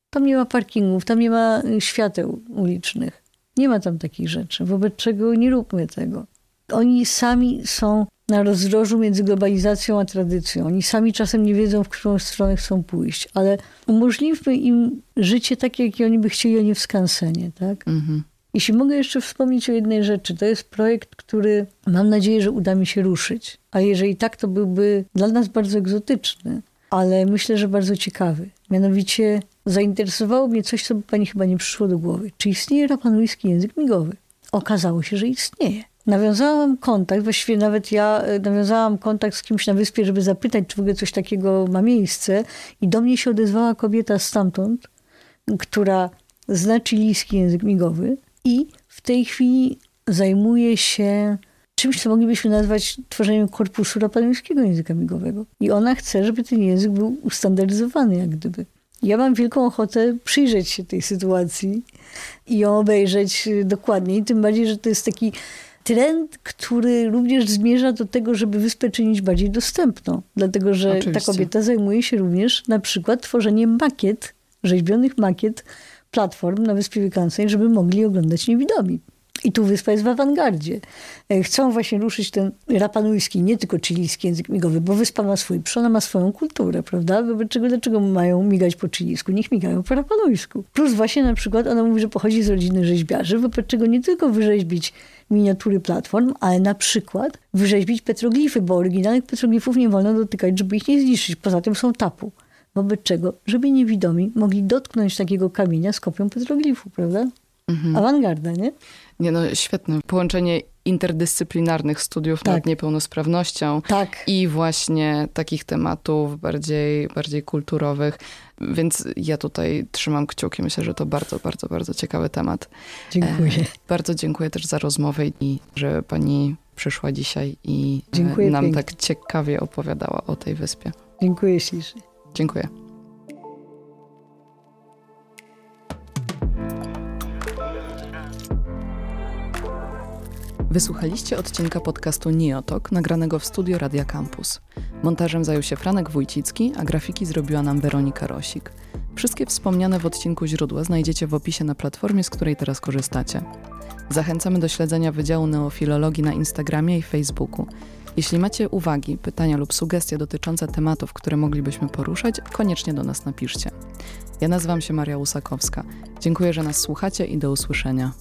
Tam nie ma parkingów, tam nie ma y, świateł ulicznych. Nie ma tam takich rzeczy, wobec czego nie róbmy tego. Oni sami są na rozdrożu między globalizacją a tradycją. Oni sami czasem nie wiedzą, w którą stronę chcą pójść, ale umożliwmy im życie takie, jakie oni by chcieli, a nie w skansenie. Tak? Mhm. Jeśli mogę jeszcze wspomnieć o jednej rzeczy, to jest projekt, który mam nadzieję, że uda mi się ruszyć. A jeżeli tak, to byłby dla nas bardzo egzotyczny, ale myślę, że bardzo ciekawy. Mianowicie zainteresowało mnie coś, co by pani chyba nie przyszło do głowy. Czy istnieje rapanujski język migowy? Okazało się, że istnieje. Nawiązałam kontakt, właściwie nawet ja e, nawiązałam kontakt z kimś na wyspie, żeby zapytać, czy w ogóle coś takiego ma miejsce. I do mnie się odezwała kobieta stamtąd, która zna chilijski język migowy i w tej chwili zajmuje się czymś, co moglibyśmy nazwać tworzeniem korpusu rapanujskiego języka migowego. I ona chce, żeby ten język był ustandaryzowany jak gdyby. Ja mam wielką ochotę przyjrzeć się tej sytuacji i ją obejrzeć dokładniej, tym bardziej, że to jest taki trend, który również zmierza do tego, żeby wyspę czynić bardziej dostępną. Dlatego, że Oczywiście. ta kobieta zajmuje się również na przykład tworzeniem makiet, rzeźbionych makiet platform na Wyspie Wielkanocnej, żeby mogli oglądać niewidomi. I tu wyspa jest w awangardzie. E, chcą właśnie ruszyć ten rapanujski, nie tylko chilijski język migowy, bo wyspa ma swój, ona ma swoją kulturę, prawda? Wobec czego, dlaczego mają migać po chilijsku? Niech migają po rapanujsku. Plus właśnie na przykład ona mówi, że pochodzi z rodziny rzeźbiarzy, wobec czego nie tylko wyrzeźbić miniatury platform, ale na przykład wyrzeźbić petroglify, bo oryginalnych petroglifów nie wolno dotykać, żeby ich nie zniszczyć. Poza tym są tapu. Wobec czego, żeby niewidomi mogli dotknąć takiego kamienia z kopią petroglifu, prawda? Mhm. Awangarda, nie? Nie no, świetne. Połączenie interdyscyplinarnych studiów tak. nad niepełnosprawnością tak. i właśnie takich tematów bardziej, bardziej kulturowych. Więc ja tutaj trzymam kciuki. Myślę, że to bardzo, bardzo, bardzo ciekawy temat. Dziękuję. E, bardzo dziękuję też za rozmowę i że pani przyszła dzisiaj i e, Dziękuję nam pięknie. tak ciekawie opowiadała o tej wyspie. Dziękuję ślicznie. Dziękuję. Wysłuchaliście odcinka podcastu Niotok, nagranego w studio Radia Campus. Montażem zajął się Franek Wójcicki, a grafiki zrobiła nam Weronika Rosik. Wszystkie wspomniane w odcinku źródła znajdziecie w opisie na platformie, z której teraz korzystacie. Zachęcamy do śledzenia Wydziału Neofilologii na Instagramie i Facebooku. Jeśli macie uwagi, pytania lub sugestie dotyczące tematów, które moglibyśmy poruszać, koniecznie do nas napiszcie. Ja nazywam się Maria Łusakowska. Dziękuję, że nas słuchacie i do usłyszenia.